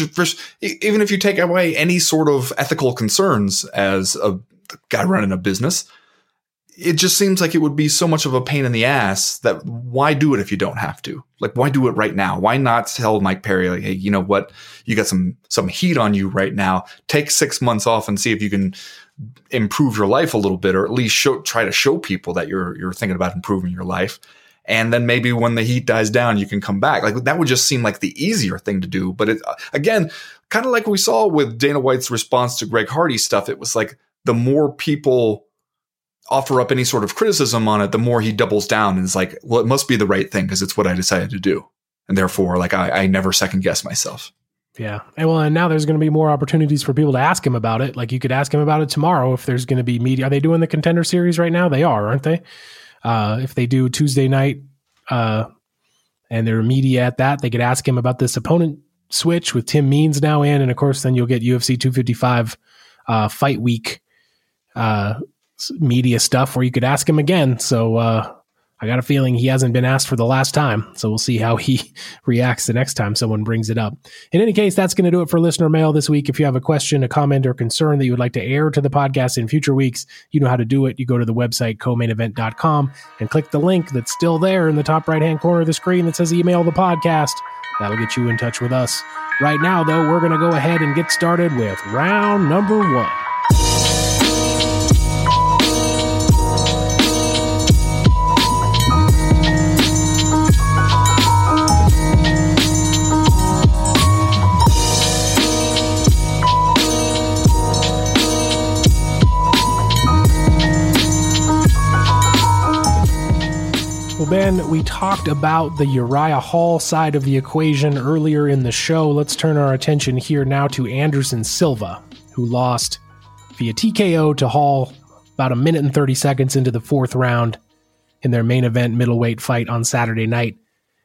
[SPEAKER 2] even if you take away any sort of ethical concerns as a guy running a business it just seems like it would be so much of a pain in the ass that why do it if you don't have to? Like, why do it right now? Why not tell Mike Perry, like, hey, you know what? You got some some heat on you right now. Take six months off and see if you can improve your life a little bit, or at least show try to show people that you're you're thinking about improving your life. And then maybe when the heat dies down, you can come back. Like that would just seem like the easier thing to do. But it again, kind of like we saw with Dana White's response to Greg Hardy stuff, it was like the more people offer up any sort of criticism on it, the more he doubles down and is like, well, it must be the right thing because it's what I decided to do. And therefore, like, I, I never second guess myself.
[SPEAKER 1] Yeah. And well, and now there's going to be more opportunities for people to ask him about it. Like you could ask him about it tomorrow if there's going to be media. Are they doing the contender series right now? They are, aren't they? Uh, if they do Tuesday night, uh, and there are media at that, they could ask him about this opponent switch with Tim Means now in. And of course, then you'll get UFC 255, uh, fight week, uh, media stuff where you could ask him again. So uh, I got a feeling he hasn't been asked for the last time. So we'll see how he reacts the next time someone brings it up. In any case, that's going to do it for listener mail this week. If you have a question, a comment, or concern that you would like to air to the podcast in future weeks, you know how to do it. You go to the website comainevent.com and click the link that's still there in the top right hand corner of the screen that says email the podcast. That'll get you in touch with us. Right now, though, we're going to go ahead and get started with round number one. Well, Ben, we talked about the Uriah Hall side of the equation earlier in the show. Let's turn our attention here now to Anderson Silva, who lost via TKO to Hall about a minute and 30 seconds into the fourth round in their main event middleweight fight on Saturday night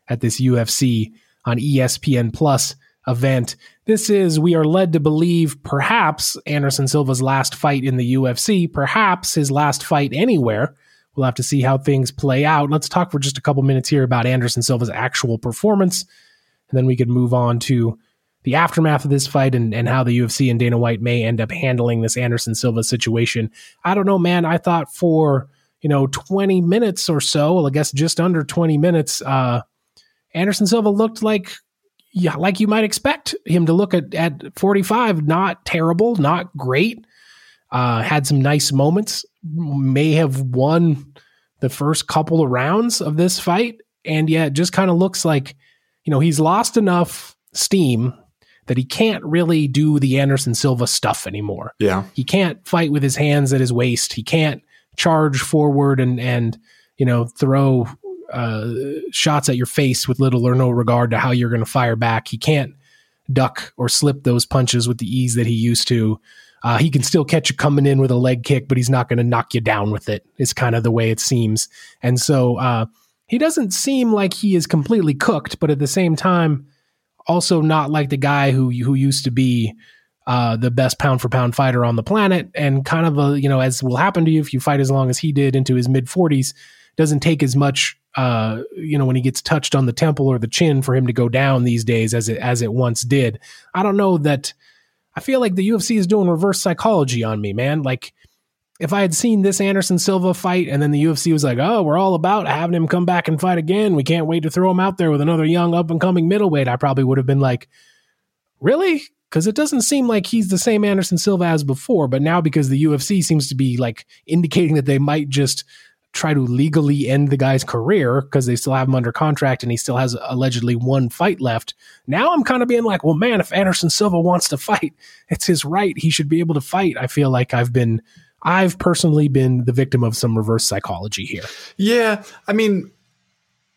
[SPEAKER 1] at this UFC on ESPN Plus event. This is, we are led to believe, perhaps Anderson Silva's last fight in the UFC, perhaps his last fight anywhere. We'll have to see how things play out. Let's talk for just a couple minutes here about Anderson Silva's actual performance, and then we could move on to the aftermath of this fight and, and how the UFC and Dana White may end up handling this Anderson Silva situation. I don't know, man. I thought for, you know, 20 minutes or so, well, I guess just under 20 minutes, uh, Anderson Silva looked like yeah, like you might expect him to look at at 45, not terrible, not great. Uh, had some nice moments, may have won the first couple of rounds of this fight, and yet just kind of looks like, you know, he's lost enough steam that he can't really do the Anderson Silva stuff anymore.
[SPEAKER 2] Yeah.
[SPEAKER 1] He can't fight with his hands at his waist. He can't charge forward and and you know throw uh, shots at your face with little or no regard to how you're going to fire back. He can't duck or slip those punches with the ease that he used to. Uh, he can still catch you coming in with a leg kick, but he's not going to knock you down with it. It's kind of the way it seems. And so uh, he doesn't seem like he is completely cooked, but at the same time, also not like the guy who who used to be uh, the best pound for pound fighter on the planet, and kind of a you know as will happen to you if you fight as long as he did into his mid forties, doesn't take as much uh, you know, when he gets touched on the temple or the chin for him to go down these days as it as it once did. I don't know that I feel like the UFC is doing reverse psychology on me, man. Like if I had seen this Anderson Silva fight and then the UFC was like, "Oh, we're all about having him come back and fight again. We can't wait to throw him out there with another young up and coming middleweight." I probably would have been like, "Really?" Because it doesn't seem like he's the same Anderson Silva as before. But now, because the UFC seems to be like indicating that they might just try to legally end the guy's career because they still have him under contract and he still has allegedly one fight left. Now I'm kind of being like, well, man, if Anderson Silva wants to fight, it's his right. He should be able to fight. I feel like I've been, I've personally been the victim of some reverse psychology here.
[SPEAKER 2] Yeah. I mean,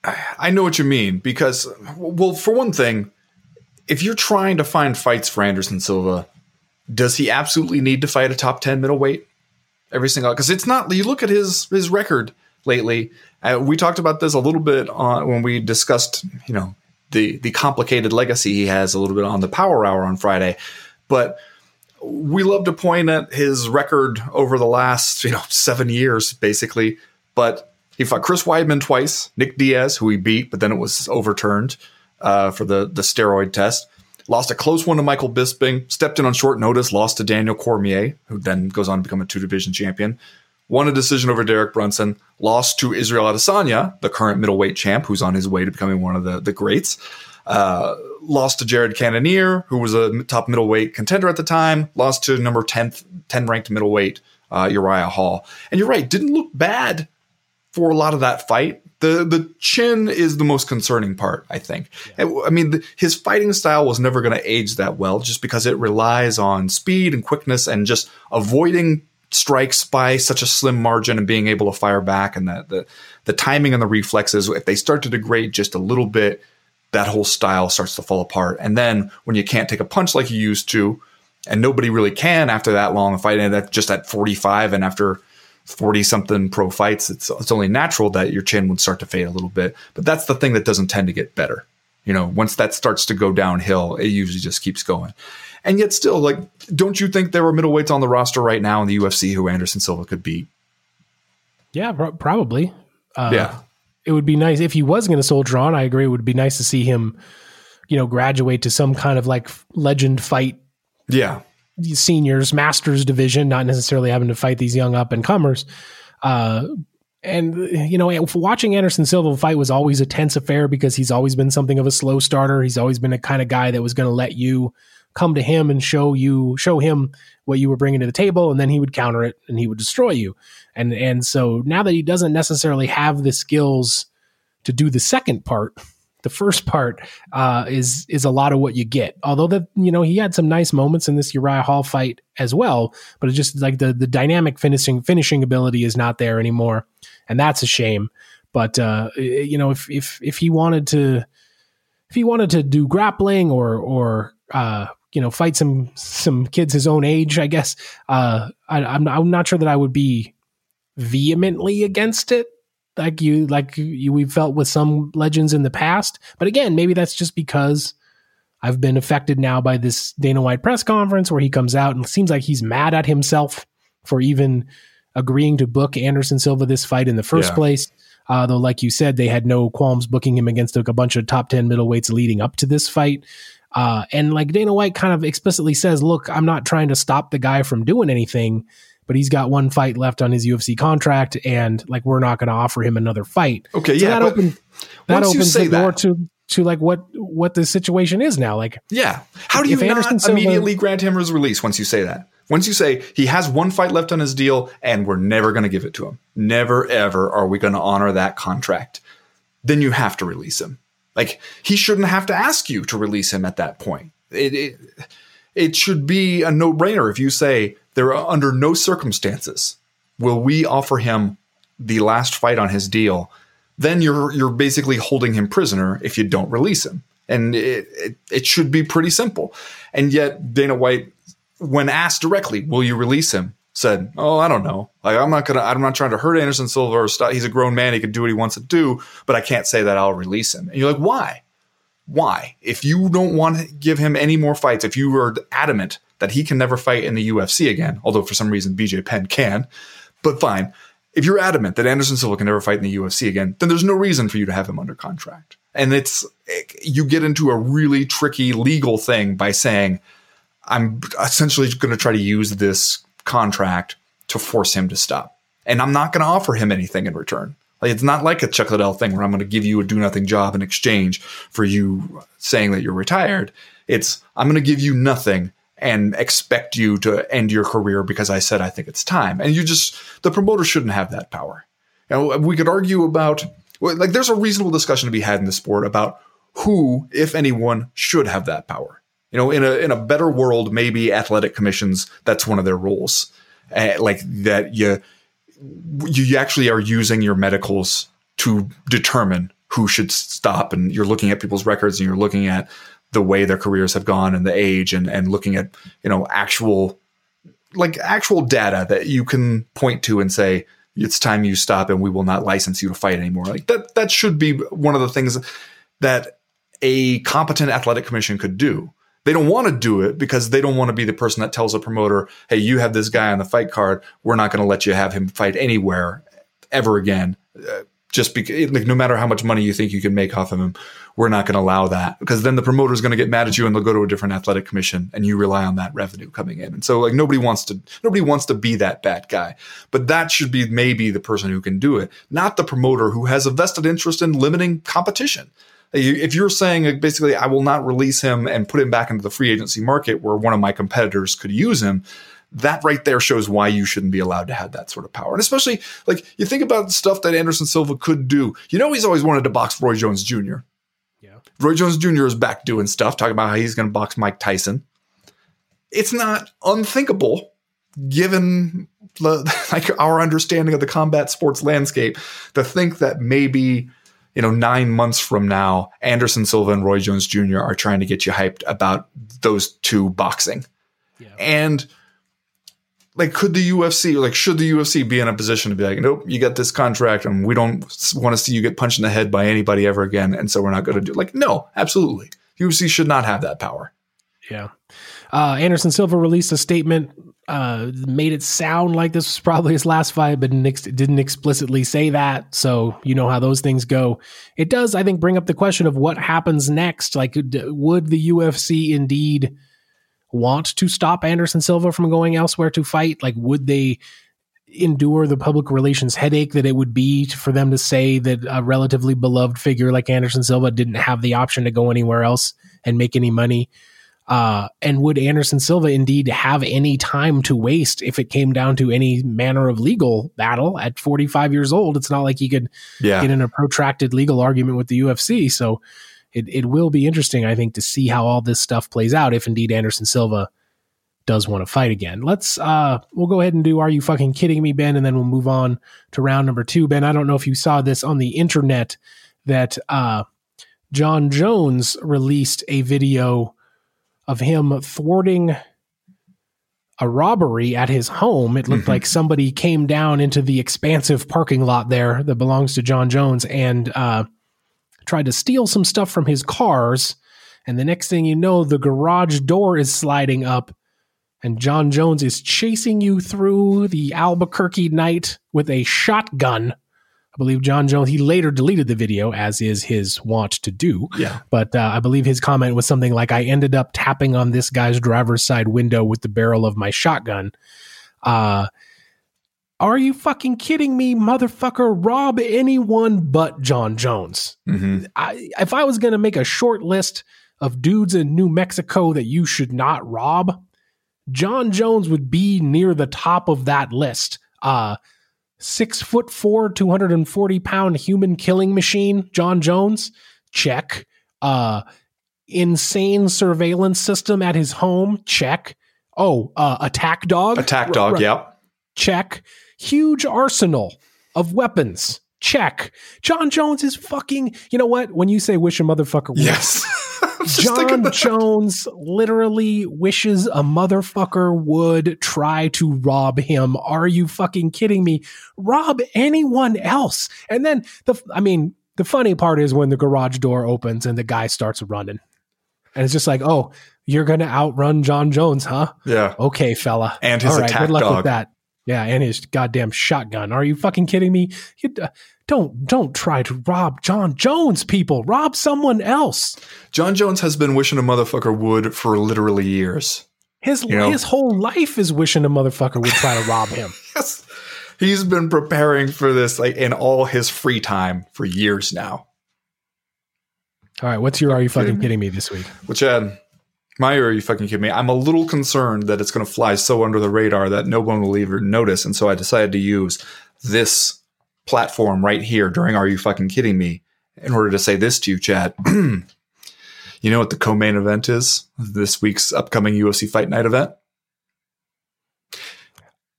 [SPEAKER 2] I know what you mean because, well, for one thing, if you're trying to find fights for Anderson Silva, does he absolutely need to fight a top 10 middleweight? Every single because it's not. You look at his his record lately. Uh, we talked about this a little bit on when we discussed, you know, the the complicated legacy he has a little bit on the Power Hour on Friday, but we love to point at his record over the last you know seven years basically. But he fought Chris Weidman twice, Nick Diaz, who he beat, but then it was overturned uh, for the the steroid test lost a close one to Michael Bisping, stepped in on short notice, lost to Daniel Cormier, who then goes on to become a two division champion, won a decision over Derek Brunson, lost to Israel Adesanya, the current middleweight champ, who's on his way to becoming one of the, the greats. Uh, lost to Jared Cannonier, who was a top middleweight contender at the time, lost to number 10th, 10 ranked middleweight uh, Uriah Hall. And you're right, didn't look bad for a lot of that fight. The the chin is the most concerning part, I think. Yeah. I mean, the, his fighting style was never going to age that well, just because it relies on speed and quickness and just avoiding strikes by such a slim margin and being able to fire back, and the the, the timing and the reflexes. If they start to degrade just a little bit, that whole style starts to fall apart. And then when you can't take a punch like you used to, and nobody really can after that long of fighting, that just at 45 and after 40 something pro fights, it's, it's only natural that your chin would start to fade a little bit. But that's the thing that doesn't tend to get better. You know, once that starts to go downhill, it usually just keeps going. And yet, still, like, don't you think there are middleweights on the roster right now in the UFC who Anderson Silva could beat?
[SPEAKER 1] Yeah, probably.
[SPEAKER 2] Uh, yeah.
[SPEAKER 1] It would be nice if he was going to soldier on. I agree. It would be nice to see him, you know, graduate to some kind of like legend fight.
[SPEAKER 2] Yeah
[SPEAKER 1] seniors, masters division, not necessarily having to fight these young up and comers. Uh, and you know, watching Anderson Silva fight was always a tense affair because he's always been something of a slow starter. He's always been a kind of guy that was going to let you come to him and show you show him what you were bringing to the table, and then he would counter it and he would destroy you. And and so now that he doesn't necessarily have the skills to do the second part, the first part uh, is is a lot of what you get. Although that you know he had some nice moments in this Uriah Hall fight as well, but it's just like the the dynamic finishing finishing ability is not there anymore, and that's a shame. But uh, you know if if if he wanted to if he wanted to do grappling or or uh, you know fight some some kids his own age, I guess uh, I, I'm I'm not sure that I would be vehemently against it like you like you we felt with some legends in the past. But again, maybe that's just because I've been affected now by this Dana White press conference where he comes out and seems like he's mad at himself for even agreeing to book Anderson Silva this fight in the first yeah. place. Uh, though, like you said, they had no qualms booking him against a, a bunch of top 10 middleweights leading up to this fight. Uh, and like Dana White kind of explicitly says, look, I'm not trying to stop the guy from doing anything but he's got one fight left on his UFC contract, and like we're not going to offer him another fight.
[SPEAKER 2] Okay, so yeah,
[SPEAKER 1] that, open, that opens the door to to like what what the situation is now. Like,
[SPEAKER 2] yeah, how do you not Silva, immediately grant him his release once you say that? Once you say he has one fight left on his deal, and we're never going to give it to him, never ever are we going to honor that contract. Then you have to release him. Like he shouldn't have to ask you to release him at that point. It, it, it should be a no brainer if you say there are under no circumstances will we offer him the last fight on his deal. Then you're you're basically holding him prisoner if you don't release him, and it, it, it should be pretty simple. And yet Dana White, when asked directly, "Will you release him?" said, "Oh, I don't know. Like I'm not gonna. I'm not trying to hurt Anderson Silva or. He's a grown man. He can do what he wants to do. But I can't say that I'll release him." And you're like, "Why? Why? If you don't want to give him any more fights, if you are adamant that he can never fight in the UFC again, although for some reason BJ Penn can. But fine. If you're adamant that Anderson Silva can never fight in the UFC again, then there's no reason for you to have him under contract. And it's you get into a really tricky legal thing by saying I'm essentially going to try to use this contract to force him to stop. And I'm not going to offer him anything in return. Like it's not like a Chuck Liddell thing where I'm going to give you a do nothing job in exchange for you saying that you're retired. It's I'm going to give you nothing and expect you to end your career because I said I think it's time. And you just the promoter shouldn't have that power. Know, we could argue about like there's a reasonable discussion to be had in the sport about who, if anyone, should have that power. You know, in a in a better world, maybe athletic commissions that's one of their roles, uh, like that you you actually are using your medicals to determine who should stop, and you're looking at people's records and you're looking at the way their careers have gone and the age and and looking at you know actual like actual data that you can point to and say it's time you stop and we will not license you to fight anymore. Like that that should be one of the things that a competent athletic commission could do. They don't want to do it because they don't want to be the person that tells a promoter hey you have this guy on the fight card. We're not going to let you have him fight anywhere ever again. Uh, just because like no matter how much money you think you can make off of him we're not going to allow that because then the promoter is going to get mad at you and they'll go to a different athletic commission and you rely on that revenue coming in. And so like nobody wants to nobody wants to be that bad guy. But that should be maybe the person who can do it not the promoter who has a vested interest in limiting competition. If you're saying basically i will not release him and put him back into the free agency market where one of my competitors could use him that right there shows why you shouldn't be allowed to have that sort of power. And especially like you think about stuff that Anderson Silva could do. You know, he's always wanted to box Roy Jones Jr. Yeah. Roy Jones Jr. is back doing stuff, talking about how he's going to box Mike Tyson. It's not unthinkable given the, like our understanding of the combat sports landscape to think that maybe you know, nine months from now, Anderson Silva and Roy Jones Jr. are trying to get you hyped about those two boxing. Yeah. And like could the UFC like should the UFC be in a position to be like nope you get this contract and we don't want to see you get punched in the head by anybody ever again and so we're not going to do like no absolutely. UFC should not have that power.
[SPEAKER 1] Yeah. Uh, Anderson Silva released a statement uh, made it sound like this was probably his last fight but didn't explicitly say that so you know how those things go. It does I think bring up the question of what happens next. Like would the UFC indeed want to stop Anderson Silva from going elsewhere to fight? Like, would they endure the public relations headache that it would be for them to say that a relatively beloved figure like Anderson Silva didn't have the option to go anywhere else and make any money? Uh, and would Anderson Silva indeed have any time to waste if it came down to any manner of legal battle at 45 years old? It's not like he could yeah. get in a protracted legal argument with the UFC. So, it, it will be interesting, I think, to see how all this stuff plays out if indeed Anderson Silva does want to fight again. Let's uh we'll go ahead and do Are You Fucking Kidding Me, Ben, and then we'll move on to round number two. Ben, I don't know if you saw this on the internet that uh Jon Jones released a video of him thwarting a robbery at his home. It looked
[SPEAKER 2] Mhm.
[SPEAKER 1] like somebody came down into the expansive parking lot there that belongs to Jon Jones and uh, tried to steal some stuff from his cars. And the next thing you know, the garage door is sliding up, and Jon Jones is chasing you through the Albuquerque night with a shotgun. I believe Jon Jones, he later deleted the video, as is his wont to do.
[SPEAKER 2] Yeah.
[SPEAKER 1] But uh, I believe his comment was something like, I ended up tapping on this guy's driver's side window with the barrel of my shotgun. Uh, are you fucking kidding me, motherfucker? Rob anyone but Jon Jones.
[SPEAKER 2] hmm
[SPEAKER 1] I, if I was going to make a short list of dudes in New Mexico that you should not rob, Jon Jones would be near the top of that list. Uh, six foot four, 240 pound human killing machine, Jon Jones, check. Uh, insane surveillance system at his home, check. Oh, uh, attack dog,
[SPEAKER 2] Attack dog.
[SPEAKER 1] R- r-
[SPEAKER 2] Yep.
[SPEAKER 1] check. Huge arsenal of weapons, check. Jon Jones is fucking. You know what? When you say wish a motherfucker
[SPEAKER 2] Yes. I was just thinking
[SPEAKER 1] John. Jones literally wishes a motherfucker would try to rob him. Are you fucking kidding me? Rob anyone else. And then the I mean, the funny part is when the garage door opens and the guy starts running. And it's just like, "Oh, you're going to outrun Jon Jones, huh?
[SPEAKER 2] Yeah.
[SPEAKER 1] Okay, fella.
[SPEAKER 2] And his
[SPEAKER 1] All right,
[SPEAKER 2] attack
[SPEAKER 1] good luck
[SPEAKER 2] dog.
[SPEAKER 1] with that. Yeah, and his goddamn shotgun. Are you fucking kidding me? You, uh, don't don't try to rob Jon Jones, people. Rob someone else.
[SPEAKER 2] Jon Jones has been wishing a motherfucker would for literally years.
[SPEAKER 1] His
[SPEAKER 2] You know?
[SPEAKER 1] his whole life is wishing a motherfucker would try to rob him.
[SPEAKER 2] Yes. He's been preparing for this like in all his free time for years now.
[SPEAKER 1] All right, what's your are you fucking
[SPEAKER 2] Kidding me?
[SPEAKER 1] this week?
[SPEAKER 2] Which Chad, my are you fucking kidding me? I'm a little concerned that it's gonna fly so under the radar that no one will even notice. And so I decided to use this platform right here during Are You Fucking Kidding Me in order to say this to you, Chad. you know what the co-main event is? This week's upcoming UFC Fight Night event?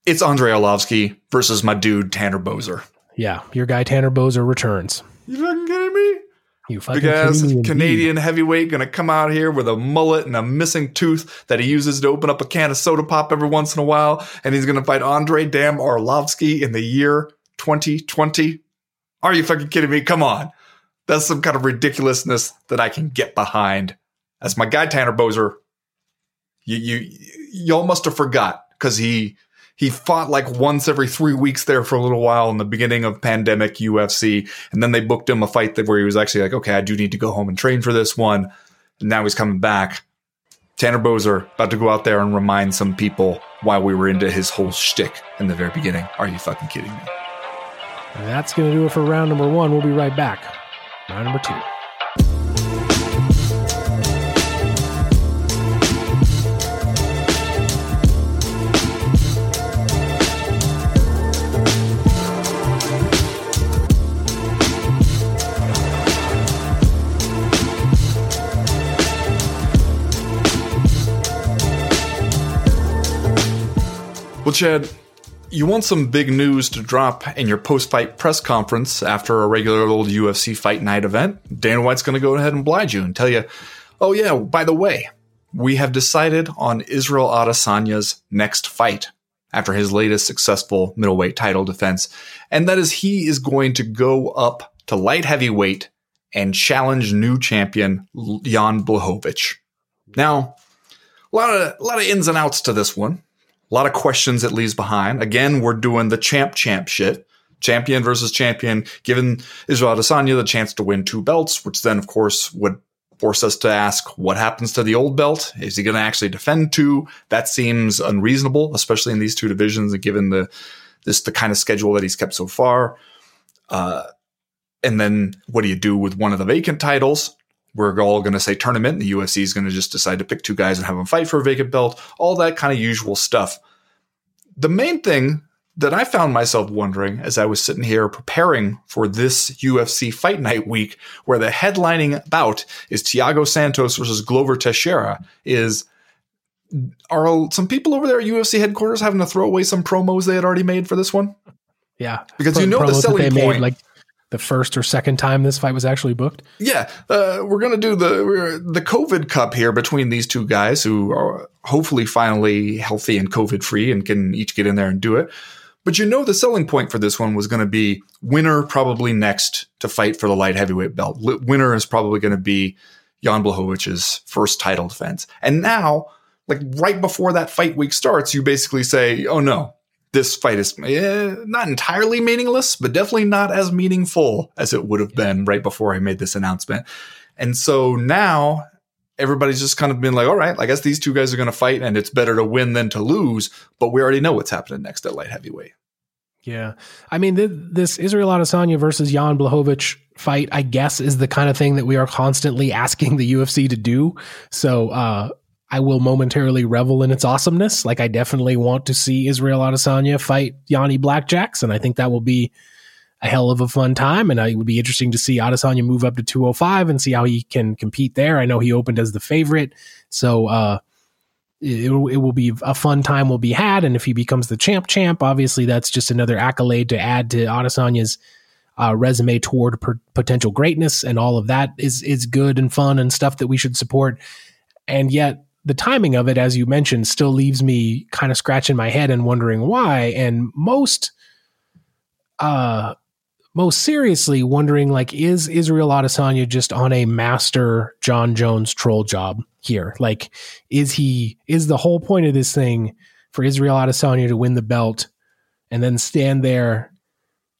[SPEAKER 2] It's Andrei Arlovsky versus my dude Tanner Boser.
[SPEAKER 1] Yeah, your guy Tanner Boser returns.
[SPEAKER 2] You fucking kidding me?
[SPEAKER 1] You fucking
[SPEAKER 2] Big ass
[SPEAKER 1] kidding me? indeed.
[SPEAKER 2] Canadian heavyweight gonna come out here with a mullet and a missing tooth that he uses to open up a can of soda pop every once in a while, and he's gonna fight Andre Dam Arlovsky in the year 2020. Are you fucking kidding me? Come on. That's some kind of ridiculousness that I can get behind. As my guy Tanner Boser, you you y'all must have forgot because he he fought like once every three weeks there for a little while in the beginning of pandemic UFC, and then they booked him a fight that where he was actually like, okay, I do need to go home and train for this one. And now he's coming back. Tanner Boser about to go out there and remind some people why we were into his whole shtick in the very beginning. Are you fucking kidding me?
[SPEAKER 1] That's gonna do it for round number one. We'll be right back. Round number two.
[SPEAKER 2] Well, Chad, you want some big news to drop in your post fight press conference after a regular old UFC fight night event. Dana White's going to go ahead and oblige you and tell you, oh, yeah, by the way, we have decided on Israel Adesanya's next fight after his latest successful middleweight title defense. And that is he is going to go up to light heavyweight and challenge new champion Jan Blachowicz. Now, a lot of a lot of ins and outs to this one. A lot of questions it leaves behind. Again, we're doing the champ champ shit. Champion versus champion, giving Israel Adesanya the chance to win two belts, which then, of course, would force us to ask what happens to the old belt? Is he going to actually defend two? That seems unreasonable, especially in these two divisions, and given the this the kind of schedule that he's kept so far. Uh, and then what do you do with one of the vacant titles? We're all going to say tournament. The UFC is going to just decide to pick two guys and have them fight for a vacant belt. All that kind of usual stuff. The main thing that I found myself wondering as I was sitting here preparing for this UFC Fight Night week, where the headlining bout is Thiago Santos versus Glover Teixeira, is are some people over there at UFC headquarters having to throw away some promos they had already made for this one?
[SPEAKER 1] Yeah,
[SPEAKER 2] Because you know the selling point.
[SPEAKER 1] like the first or second time this fight was actually booked.
[SPEAKER 2] Yeah, uh, we're gonna do the the COVID Cup here between these two guys who are hopefully finally healthy and COVID free and can each get in there and do it. But you know the selling point for this one was going to be winner probably next to fight for the light heavyweight belt. Winner is probably going to be Jan Blachowicz' first title defense. And now, like right before that fight week starts, you basically say, "Oh no, this fight is eh, not entirely meaningless, but definitely not as meaningful as it would have been right before I made this announcement." And so now everybody's just kind of been like, all right, I guess these two guys are going to fight and it's better to win than to lose. But we already know what's happening next at light heavyweight.
[SPEAKER 1] Yeah. I mean, th- this Israel Adesanya versus Jan Blachowicz fight, I guess, is the kind of thing that we are constantly asking the UFC to do. So, uh, I will momentarily revel in its awesomeness. Like, I definitely want to see Israel Adesanya fight Yanni Blackjacks, and I think that will be a hell of a fun time. And it would be interesting to see Adesanya move up to 205 and see how he can compete there. I know he opened as the favorite. So, uh, it, it will be a fun time will be had. And if he becomes the champ champ, obviously that's just another accolade to add to Adesanya's uh, resume toward per- potential greatness. And all of that is, is good and fun and stuff that we should support. And yet the timing of it, as you mentioned, still leaves me kind of scratching my head and wondering why. And most, uh, most seriously wondering like is Israel Adesanya just on a master Jon Jones troll job here? Like is he is the whole point of this thing for Israel Adesanya to win the belt and then stand there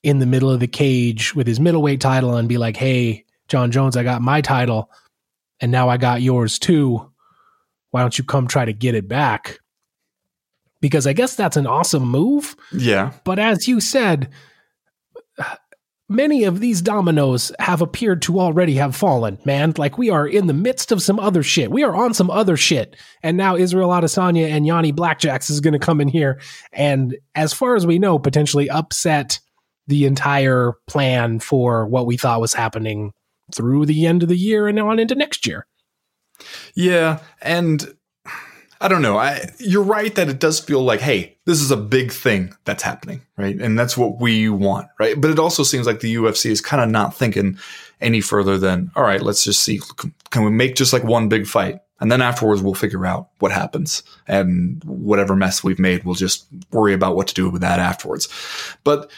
[SPEAKER 1] in the middle of the cage with his middleweight title and be like, "Hey, Jon Jones, I got my title and now I got yours too. Why don't you come try to get it back?" Because I guess that's an awesome move.
[SPEAKER 2] Yeah.
[SPEAKER 1] But as you said, many of these dominoes have appeared to already have fallen, man. Like we are in the midst of some other shit. We are on some other shit. And now Israel Adesanya and Yanni Blackjacks is going to come in here and, as far as we know, potentially upset the entire plan for what we thought was happening through the end of the year and on into next year.
[SPEAKER 2] Yeah. And I don't know. I, you're right that it does feel like, hey, this is a big thing that's happening, right? And that's what we want, right? But it also seems like the UFC is kind of not thinking any further than, all right, let's just see, can we make just like one big fight? And then afterwards, we'll figure out what happens. And whatever mess we've made, we'll just worry about what to do with that afterwards. But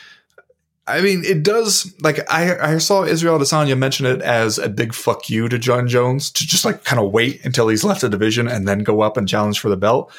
[SPEAKER 2] I mean, it does like I, I saw Israel Adesanya mention it as a big fuck you to Jon Jones to just like kind of wait until he's left the division and then go up and challenge for the belt.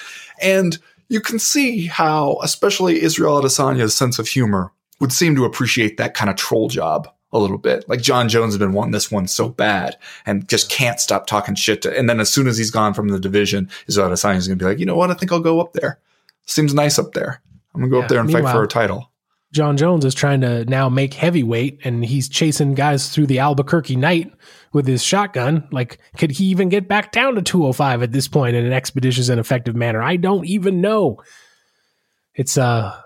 [SPEAKER 2] And you can see how, especially Israel Adesanya's sense of humor would seem to appreciate that kind of troll job a little bit. Like Jon Jones has been wanting this one so bad and just can't stop talking shit. To, and then as soon as he's gone from the division, Israel Adesanya is going to be like, you know what? I think I'll go up there. Seems nice up there. I'm going to go yeah, up there and fight for a title.
[SPEAKER 1] Jon Jones is trying to now make heavyweight and he's chasing guys through the Albuquerque night with his shotgun. Like, could he even get back down to 205 at this point in an expeditious and effective manner? I don't even know. It's uh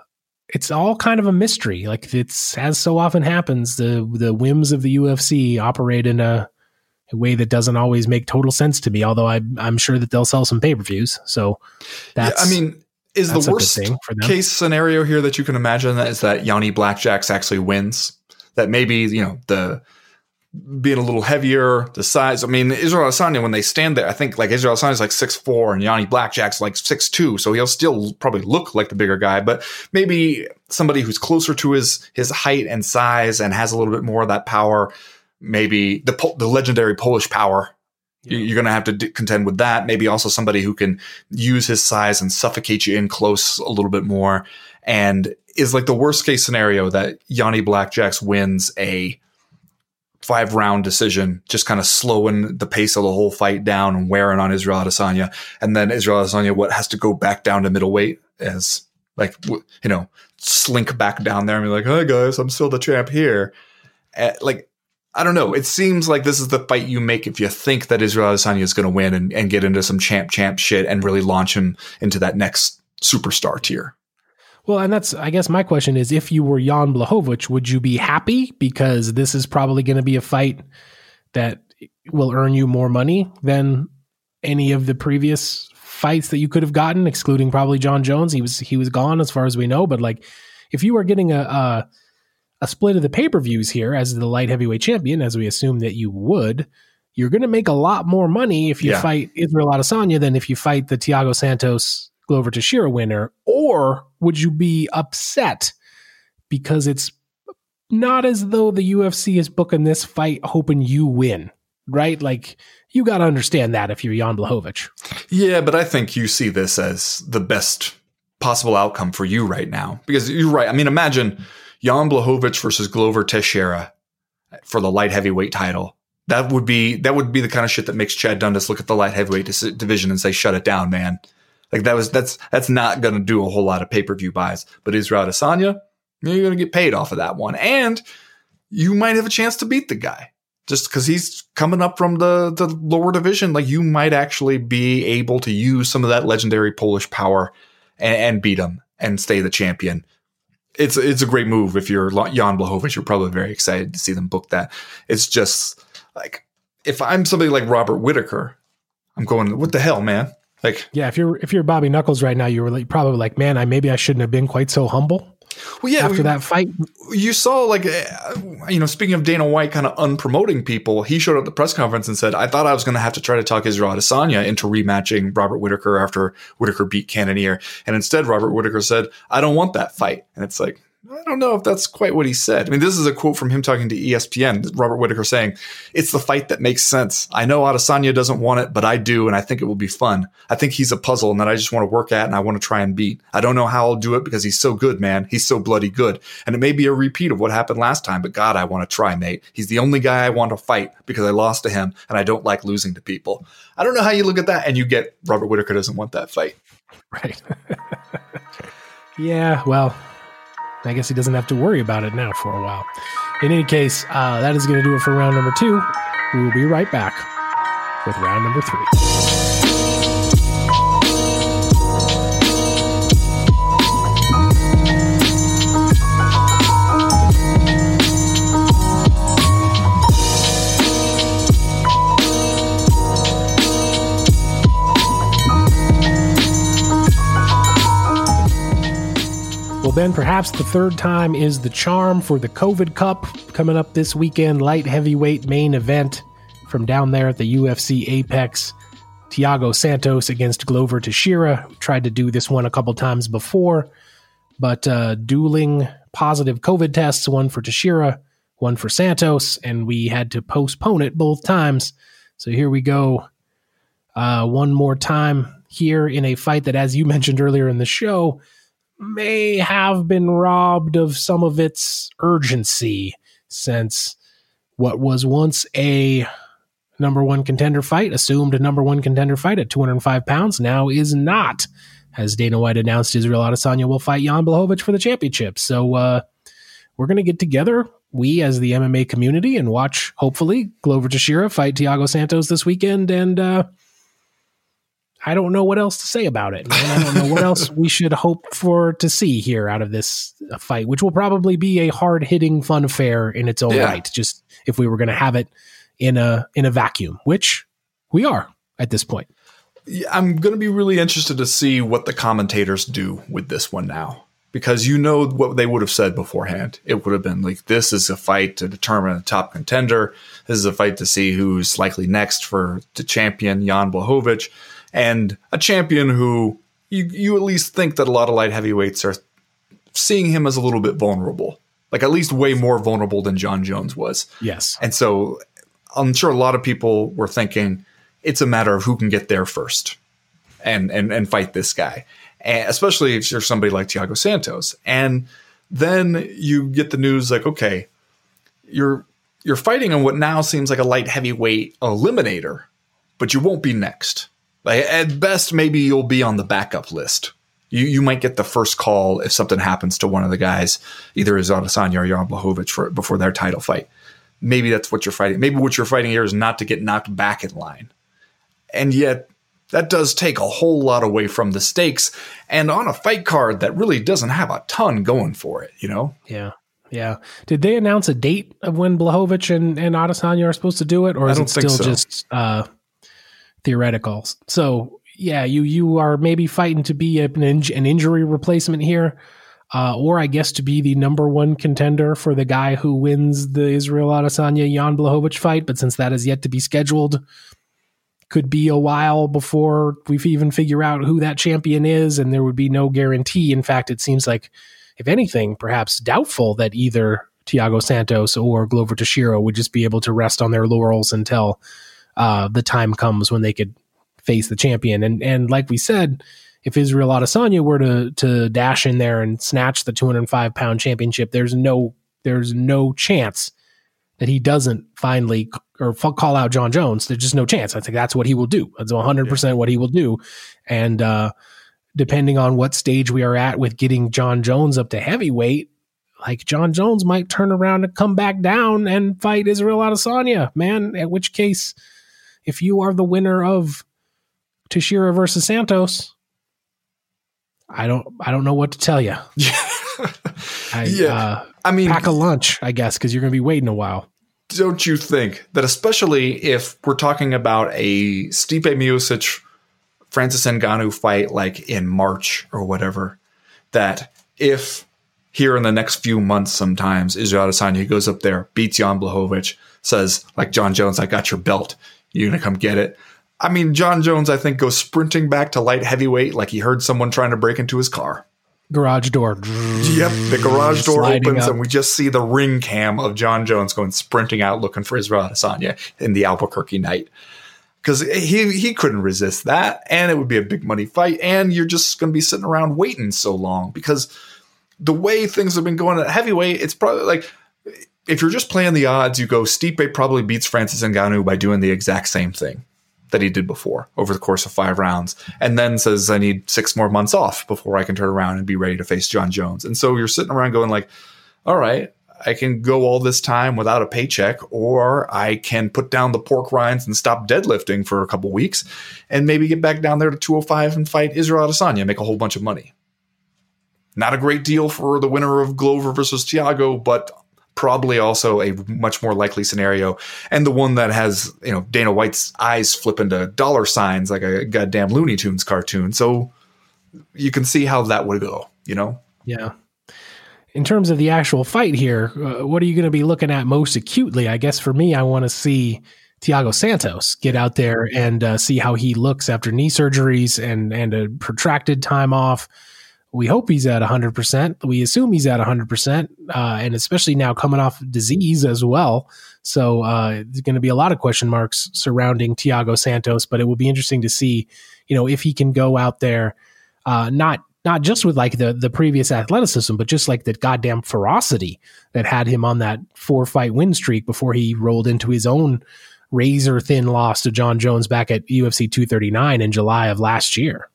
[SPEAKER 1] it's all kind of a mystery. Like it's as so often happens, the the whims of the UFC operate in a, a way that doesn't always make total sense to me. Although I, I'm sure that they'll sell some pay per views. So that's.
[SPEAKER 2] Yeah, I mean, is the worst case scenario here that you can imagine that is that Yanni Blackjacks actually wins? That maybe you know the being a little heavier, the size. I mean, Israel Adesanya when they stand there, I think like Israel Adesanya is like six four and Yanni Blackjack's like six two, so he'll still probably look like the bigger guy. But maybe somebody who's closer to his his height and size and has a little bit more of that power. Maybe the the legendary Polish power yeah. You're going to have to d- contend with that. Maybe also somebody who can use his size and suffocate you in close a little bit more. And is like the worst case scenario that Yanni Blackjacks wins a five round decision, just kind of slowing the pace of the whole fight down and wearing on Israel Adesanya. And then Israel Adesanya, what has to go back down to middleweight as like, you know, slink back down there and be like, Hi guys, I'm still the champ here. Uh, like I don't know. It seems like this is the fight you make if you think that Israel Adesanya is going to win and, and get into some champ champ shit and really launch him into that next superstar tier.
[SPEAKER 1] Well, and that's I guess my question is if you were Jan Blachowicz, would you be happy because this is probably going to be a fight that will earn you more money than any of the previous fights that you could have gotten, excluding probably Jon Jones. He was he was gone as far as we know, but like if you were getting a, a a split of the pay per views here as the light heavyweight champion, as we assume that you would, you're going to make a lot more money if you
[SPEAKER 2] Yeah.
[SPEAKER 1] fight Israel Adesanya than if you fight the Thiago Santos Glover Teixeira winner. Or would you be upset because it's not as though the UFC is booking this fight hoping you win, right? Like you got to understand that if you're Jan Blachowicz.
[SPEAKER 2] Yeah, but I think you see this as the best possible outcome for you right now. Because you're right. I mean, imagine Jan Blachowicz versus Glover Teixeira for the light heavyweight title. That would be that would be the kind of shit that makes Chad Dundas look at the light heavyweight dis- division and say, "Shut it down, man." Like that was that's that's not going to do a whole lot of pay per view buys. But Israel Adesanya, you're going to get paid off of that one, and you might have a chance to beat the guy just because he's coming up from the the lower division. Like you might actually be able to use some of that legendary Polish power and, and beat him and stay the champion. It's it's a great move if you're Jan Blachowicz. You're probably very excited to see them book that. It's just like if I'm somebody like Robert Whitaker, I'm going, what the hell, man? Like,
[SPEAKER 1] Yeah, if you're if you're Bobby Knuckles right now, you're like, probably like, man, I maybe I shouldn't have been quite so humble
[SPEAKER 2] well, yeah,
[SPEAKER 1] after
[SPEAKER 2] we-
[SPEAKER 1] that fight.
[SPEAKER 2] you saw like uh, you know speaking of Dana White kind of unpromoting people he showed up at the press conference and said I thought I was going to have to try to talk Israel Adesanya into rematching Robert Whitaker after Whitaker beat Cannonier and instead Robert Whitaker said I don't want that fight and it's like I don't know if that's quite what he said. I mean, this is a quote from him talking to ESPN, Robert Whitaker saying, It's the fight that makes sense. I know Adesanya doesn't want it, but I do, and I think it will be fun. I think he's a puzzle and that I just want to work at and I want to try and beat. I don't know how I'll do it because he's so good, man. He's so bloody good. And it may be a repeat of what happened last time, but God, I want to try, mate. He's the only guy I want to fight because I lost to him and I don't like losing to people. I don't know how you look at that and you get Robert Whitaker doesn't want that fight.
[SPEAKER 1] Right. yeah, well, I guess he doesn't have to worry about it now for a while. In any case, uh, that is going to do it for round number two. We will be right back with round number three. Well, Ben, perhaps the third time is the charm for the COVID Cup coming up this weekend. Light heavyweight main event from down there at the UFC Apex. Thiago Santos against Glover Teixeira. Tried to do this one a couple times before, but uh, dueling positive COVID tests, one for Teixeira, one for Santos, and we had to postpone it both times. So here we go. Uh, one more time here in a fight that, as you mentioned earlier in the show, may have been robbed of some of its urgency since what was once a number one contender fight, assumed a number one contender fight at 205 pounds, now is not. As Dana White announced, Israel Adesanya will fight Jan Blachowicz for the championship. So uh, we're going to get together, we as the MMA community, and watch, hopefully, Glover Teixeira fight Thiago Santos this weekend. And uh, I don't know what else to say about it. I don't know what else we should hope for to see here out of this uh, fight, which will probably be a hard hitting fun affair in its own
[SPEAKER 2] Yeah.
[SPEAKER 1] right. Just if we were going to have it in a in a vacuum, which we are at this point.
[SPEAKER 2] I'm going to be really interested to see what the commentators do with this one now. Because you know what they would have said beforehand. It would have been like, this is a fight to determine a top contender. This is a fight to see who's likely next for the champion Jan Blachowicz. And a champion who you, you at least think that a lot of light heavyweights are seeing him as a little bit vulnerable. Like at least way more vulnerable than Jon Jones was.
[SPEAKER 1] Yes.
[SPEAKER 2] And so I'm sure a lot of people were thinking it's a matter of who can get there first and and and fight this guy. And especially if you're somebody like Thiago Santos. And then you get the news like, okay, you're you're fighting on what now seems like a light heavyweight eliminator, but you won't be next. Like at best, maybe you'll be on the backup list. You you might get the first call if something happens to one of the guys, either as Adesanya or Jan Blachowicz for before their title fight. Maybe that's what you're fighting. Maybe what you're fighting here is not to get knocked back in line. And yet that does take a whole lot away from the stakes and on a fight card that really doesn't have a ton going for it, you know?
[SPEAKER 1] Yeah. Yeah. Did they announce a date of when Blachowicz and, and Adesanya are supposed to do it? Or is it still
[SPEAKER 2] so.
[SPEAKER 1] just uh, theoretical? So, yeah, you you are maybe fighting to be an, an injury replacement here. uh, or I guess to be the number one contender for the guy who wins the Israel Adesanya Jan Blachowicz fight. But since that is yet to be scheduled, could be a while before we even figure out who that champion is, and there would be no guarantee. In fact, it seems like, if anything, perhaps doubtful that either Thiago Santos or Glover Teixeira would just be able to rest on their laurels until uh, the time comes when they could face the champion. And and like we said, if Israel Adesanya were to to dash in there and snatch the 205 pound championship, there's no there's no chance that he doesn't finally or call out Jon Jones. There's just no chance. I think that's what he will do. That's 100 yeah. percent what he will do. And uh, depending on what stage we are at with getting Jon Jones up to heavyweight, like Jon Jones might turn around and come back down and fight Israel Adesanya, man. At which case, if you are the winner of Teixeira versus Santos, I don't I don't know what to tell you. I, yeah, uh, I mean, pack a lunch, I guess, because you're going to be waiting a while.
[SPEAKER 2] Don't you think that, especially if we're talking about a Stipe Miocic Francis Ngannou fight, like in March or whatever, that if here in the next few months, sometimes Israel Adesanya goes up there, beats Jan Blachowicz, says like Jon Jones, I got your belt, you're gonna come get it. I mean, Jon Jones, I think, goes sprinting back to light heavyweight like he heard someone trying to break into his car.
[SPEAKER 1] Garage door.
[SPEAKER 2] Yep, the garage door opens up. and we just see the ring cam of Jon Jones going sprinting out looking for Israel Adesanya in the Albuquerque night. Because he he couldn't resist that, and it would be a big money fight, and you're just going to be sitting around waiting so long because the way things have been going at heavyweight, it's probably like if you're just playing the odds, you go Stipe probably beats Francis Ngannou by doing the exact same thing that he did before over the course of five rounds, and then says, I need six more months off before I can turn around and be ready to face Jon Jones. And so you're sitting around going like, all right, I can go all this time without a paycheck, or I can put down the pork rinds and stop deadlifting for a couple weeks and maybe get back down there to 205 and fight Israel Adesanya, make a whole bunch of money. Not a great deal for the winner of Glover versus Thiago, but probably also a much more likely scenario and the one that has you know Dana White's eyes flip into dollar signs like a goddamn Looney Tunes cartoon. So you can see how that would go. You know.
[SPEAKER 1] Yeah. In terms of the actual fight here, uh, what are you going to be looking at most acutely? I guess for me, I want to see Thiago Santos get out there and uh, see how he looks after knee surgeries and and a protracted time off we hope he's at 100%. We assume he's at 100%, uh, and especially now coming off disease as well. So uh, there's going to be a lot of question marks surrounding Thiago Santos, but it will be interesting to see, you know, if he can go out there, uh, not not just with like the the previous athleticism, but just like that goddamn ferocity that had him on that four fight win streak before he rolled into his own razor thin loss to Jon Jones back at UFC 239 in July of last year.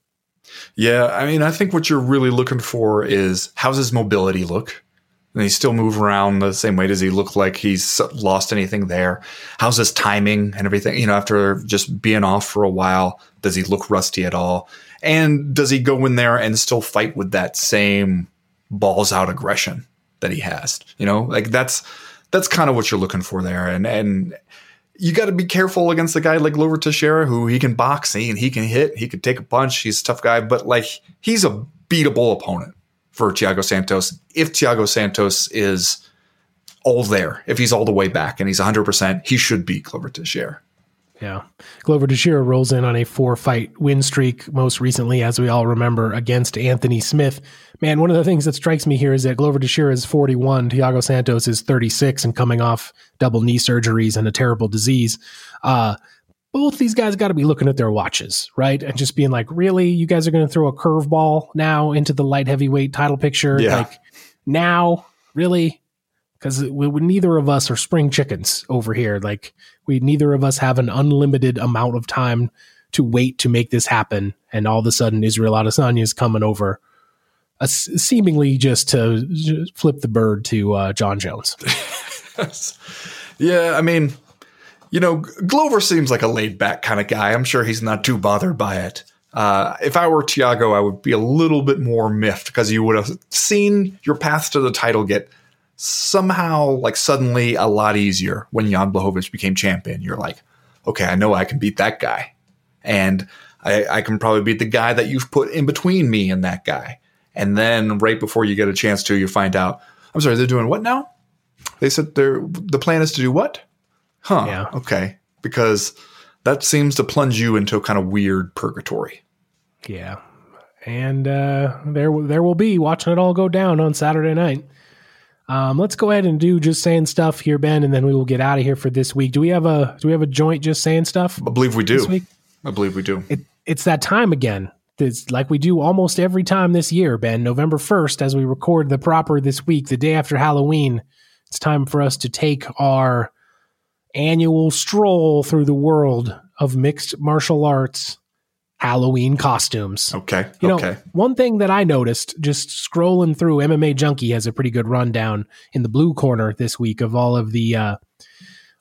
[SPEAKER 2] Yeah, I mean, I think what you're really looking for is how's his mobility look? And he still move around the same way? Does he look like he's lost anything there? How's his timing and everything? You know, after just being off for a while, does he look rusty at all? And does he go in there and still fight with that same balls out aggression that he has? You know, like that's that's kind of what you're looking for there. And and you got to be careful against a guy like Glover Teixeira, who he can box and he can hit, he could take a punch. He's a tough guy, but like he's a beatable opponent for Thiago Santos. If Thiago Santos is all there, if he's all the way back and he's 100%, he should beat Glover Teixeira.
[SPEAKER 1] Yeah. Glover Teixeira rolls in on a four fight win streak, most recently, as we all remember, against Anthony Smith. Man, one of the things that strikes me here is that Glover Teixeira is 41, Thiago Santos is 36 and coming off double knee surgeries and a terrible disease. Uh, both these guys got to be looking at their watches, right? And just being like, really? You guys are going to throw a curveball now into the light heavyweight title picture? Yeah. Like, now? Really? Because neither of us are spring chickens over here. Like we neither of us have an unlimited amount of time to wait to make this happen, and all of a sudden Israel Adesanya is coming over, uh, seemingly just to flip the bird to uh, Jon Jones.
[SPEAKER 2] yeah, I mean, you know, Glover seems like a laid back kind of guy. I'm sure he's not too bothered by it. Uh, if I were Thiago, I would be a little bit more miffed because you would have seen your path to the title get somehow like suddenly a lot easier when Jan Blachowicz became champion. You're like, okay, I know I can beat that guy. And I, I, can probably beat the guy that you've put in between me and that guy. and then right before you get a chance to, you find out. I'm sorry, they're doing what now? They said they're the plan is to do what? Huh.
[SPEAKER 1] Yeah.
[SPEAKER 2] Okay. Because that seems to plunge you into a kind of weird purgatory.
[SPEAKER 1] Yeah, and uh, there there will be watching it all go down on Saturday night. Um, let's go ahead and do just saying stuff here, Ben, and then we will get out of here for this week. Do we have a do we have a joint just saying stuff?
[SPEAKER 2] I believe we do. I believe we do.
[SPEAKER 1] It, it's that time again. It's like we do almost every time this year, Ben. November 1st, as we record the proper this week, the day after Halloween, it's time for us to take our annual stroll through the world of mixed martial arts Halloween costumes.
[SPEAKER 2] Okay.
[SPEAKER 1] You know,
[SPEAKER 2] okay.
[SPEAKER 1] one thing that I noticed just scrolling through MMA Junkie has a pretty good rundown in the blue corner this week of all of the uh,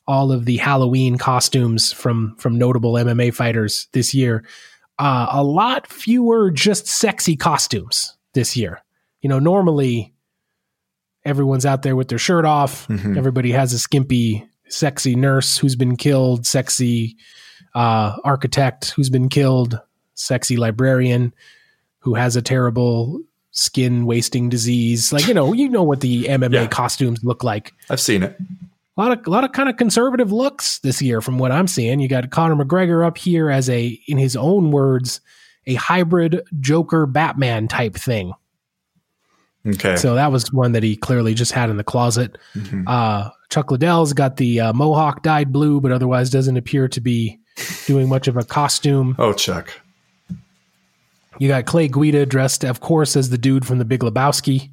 [SPEAKER 1] all of the Halloween costumes from from notable MMA fighters this year. Uh, a lot fewer just sexy costumes this year. You know, normally everyone's out there with their shirt off.
[SPEAKER 2] Mhm.
[SPEAKER 1] Everybody has a skimpy, sexy nurse who's been killed, sexy uh, architect who's been killed, sexy librarian who has a terrible skin wasting disease. Like you know, you know what the MMA
[SPEAKER 2] Yeah.
[SPEAKER 1] costumes look like.
[SPEAKER 2] I've seen it.
[SPEAKER 1] A lot of a lot of kind of conservative looks this year from what I'm seeing. You got Conor McGregor up here as a, in his own words, a hybrid Joker Batman type thing.
[SPEAKER 2] Okay.
[SPEAKER 1] So that was one that he clearly just had in the closet.
[SPEAKER 2] Mhm.
[SPEAKER 1] Uh, Chuck Liddell's got the uh, mohawk dyed blue, but otherwise doesn't appear to be doing much of a costume.
[SPEAKER 2] Oh, Chuck.
[SPEAKER 1] You got Clay Guida dressed, of course, as the dude from the Big Lebowski.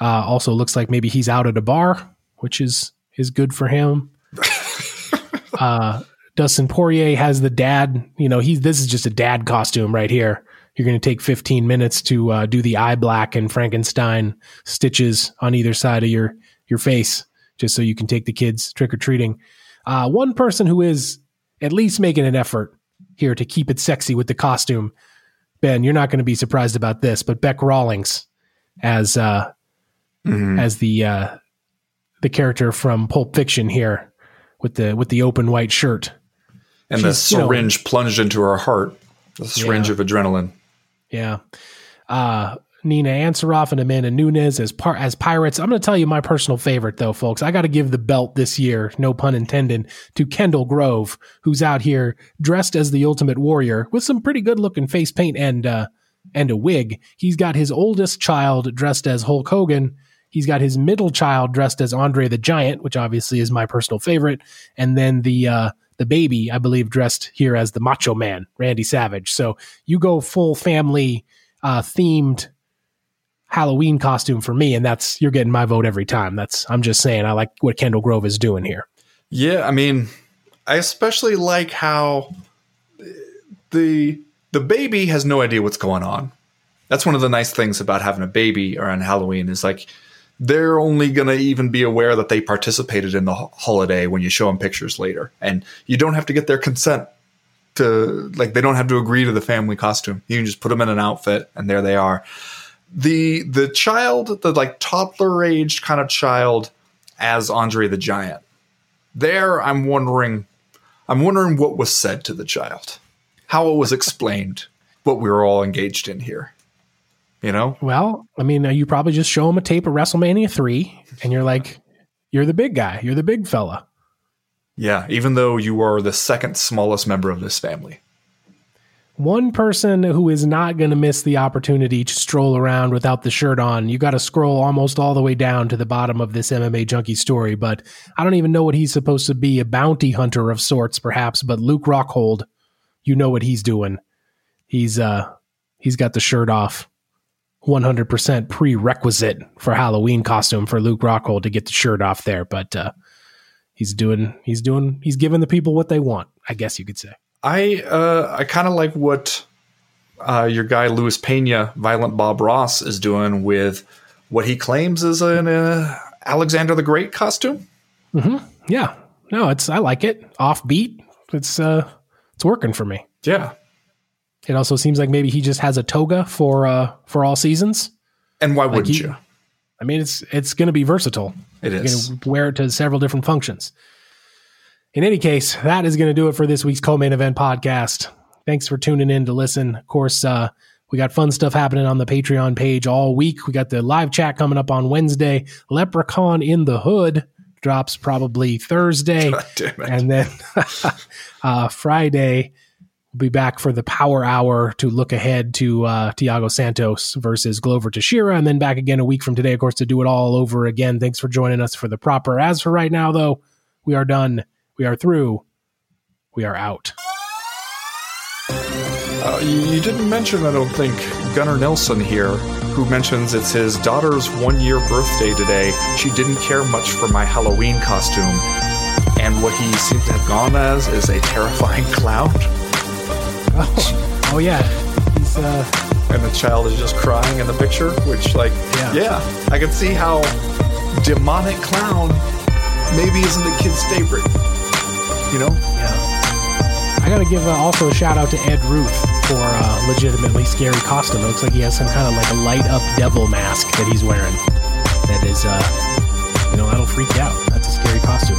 [SPEAKER 1] Uh, also looks like maybe he's out at a bar, which is is good for him. uh, Dustin Poirier has the dad. You know, he's this is just a dad costume right here. You're going to take 15 minutes to uh, do the eye black and Frankenstein stitches on either side of your your face, just so you can take the kids trick or treating. Uh, one person who is at least making an effort here to keep it sexy with the costume Ben, you're not going to be surprised about this, but Bec Rawlings as uh,
[SPEAKER 2] Mhm.
[SPEAKER 1] as the uh, the character from Pulp Fiction here with the with the open white shirt.
[SPEAKER 2] And the
[SPEAKER 1] She's, know-
[SPEAKER 2] syringe plunged into her heart. The syringe
[SPEAKER 1] Yeah.
[SPEAKER 2] of adrenaline.
[SPEAKER 1] Yeah. Uh, Nina Ansaroff and Amanda Nunes as par- as pirates. I'm going to tell you my personal favorite though, folks. I got to give the belt this year, no pun intended, to Kendall Grove, who's out here dressed as the Ultimate Warrior with some pretty good looking face paint and uh, and a wig. He's got his oldest child dressed as Hulk Hogan. He's got his middle child dressed as Andre the Giant, which obviously is my personal favorite, and then the uh, the baby, I believe, dressed here as the Macho Man, Randy Savage. So you go full family uh, themed Halloween costume for me, and that's you're getting my vote every time. That's I'm just saying I like what Kendall Grove is doing here.
[SPEAKER 2] Yeah, I mean, I especially like how the the baby has no idea what's going on. That's one of the nice things about having a baby around Halloween is like they're only going to even be aware that they participated in the holiday when you show them pictures later, and you don't have to get their consent to like they don't have to agree to the family costume. You can just put them in an outfit, and there they are. The the child, the like toddler aged kind of child, as Andre the Giant. There i'm wondering i'm wondering what was said to the child how it was explained what we were all engaged in here you know?
[SPEAKER 1] Well, I mean, uh, you probably just show him a tape of WrestleMania three, and you're like, you're the big guy, you're the big fella.
[SPEAKER 2] yeah even though you are the second smallest member of this family
[SPEAKER 1] One person who is not going to miss the opportunity to stroll around without the shirt on. You got to scroll almost all the way down to the bottom of this MMA junkie story, but I don't even know what he's supposed to be a bounty hunter of sorts, perhaps. But Luke Rockhold, you know what he's doing. He's uh he's got the shirt off. 100% prerequisite for Halloween costume for Luke Rockhold to get the shirt off there, but uh he's doing he's doing he's giving the people what they want, I guess you could say.
[SPEAKER 2] I uh i kind of like what uh your guy louis pena violent bob ross is doing with what he claims is an uh, alexander the great costume
[SPEAKER 1] Yeah. No, it's I like it. Offbeat. It's uh it's working for me.
[SPEAKER 2] yeah
[SPEAKER 1] It also seems like maybe he just has a toga for uh for all seasons.
[SPEAKER 2] and why wouldn't
[SPEAKER 1] he-
[SPEAKER 2] you
[SPEAKER 1] I mean it's it's gonna be versatile.
[SPEAKER 2] it
[SPEAKER 1] You're
[SPEAKER 2] is
[SPEAKER 1] can wear it to several different functions. In any case, that is going to do it for this week's co-main event podcast. Thanks for tuning in to listen. Of course, uh, We got fun stuff happening on the Patreon page all week. We got the live chat coming up on Wednesday. Leprechaun in the Hood drops probably Thursday. And then uh, Friday, we'll be back for the Power Hour to look ahead to uh, Thiago Santos versus Glover Teixeira. And then back again a week from today, of course, to do it all over again. Thanks for joining us for the proper. As for right now, though, we are done. We are through. We are out.
[SPEAKER 2] Uh, you, you, didn't mention, I don't think, Gunnar Nelson here, who mentions it's his daughter's one year birthday today. She didn't care much for my Halloween costume. And what he seems to have gone as is a terrifying clown.
[SPEAKER 1] Oh, oh yeah. He's, uh...
[SPEAKER 2] And the child is just crying in the picture, which, like, yeah, yeah I can see how demonic clown maybe isn't the kid's favorite. You know?
[SPEAKER 1] Yeah. I gotta give uh, also a shout out to Ed Ruth for uh, legitimately scary costume. It looks like he has some kind of like a light up devil mask that he's wearing. That is, uh, you know, that'll freak you out. That's a scary costume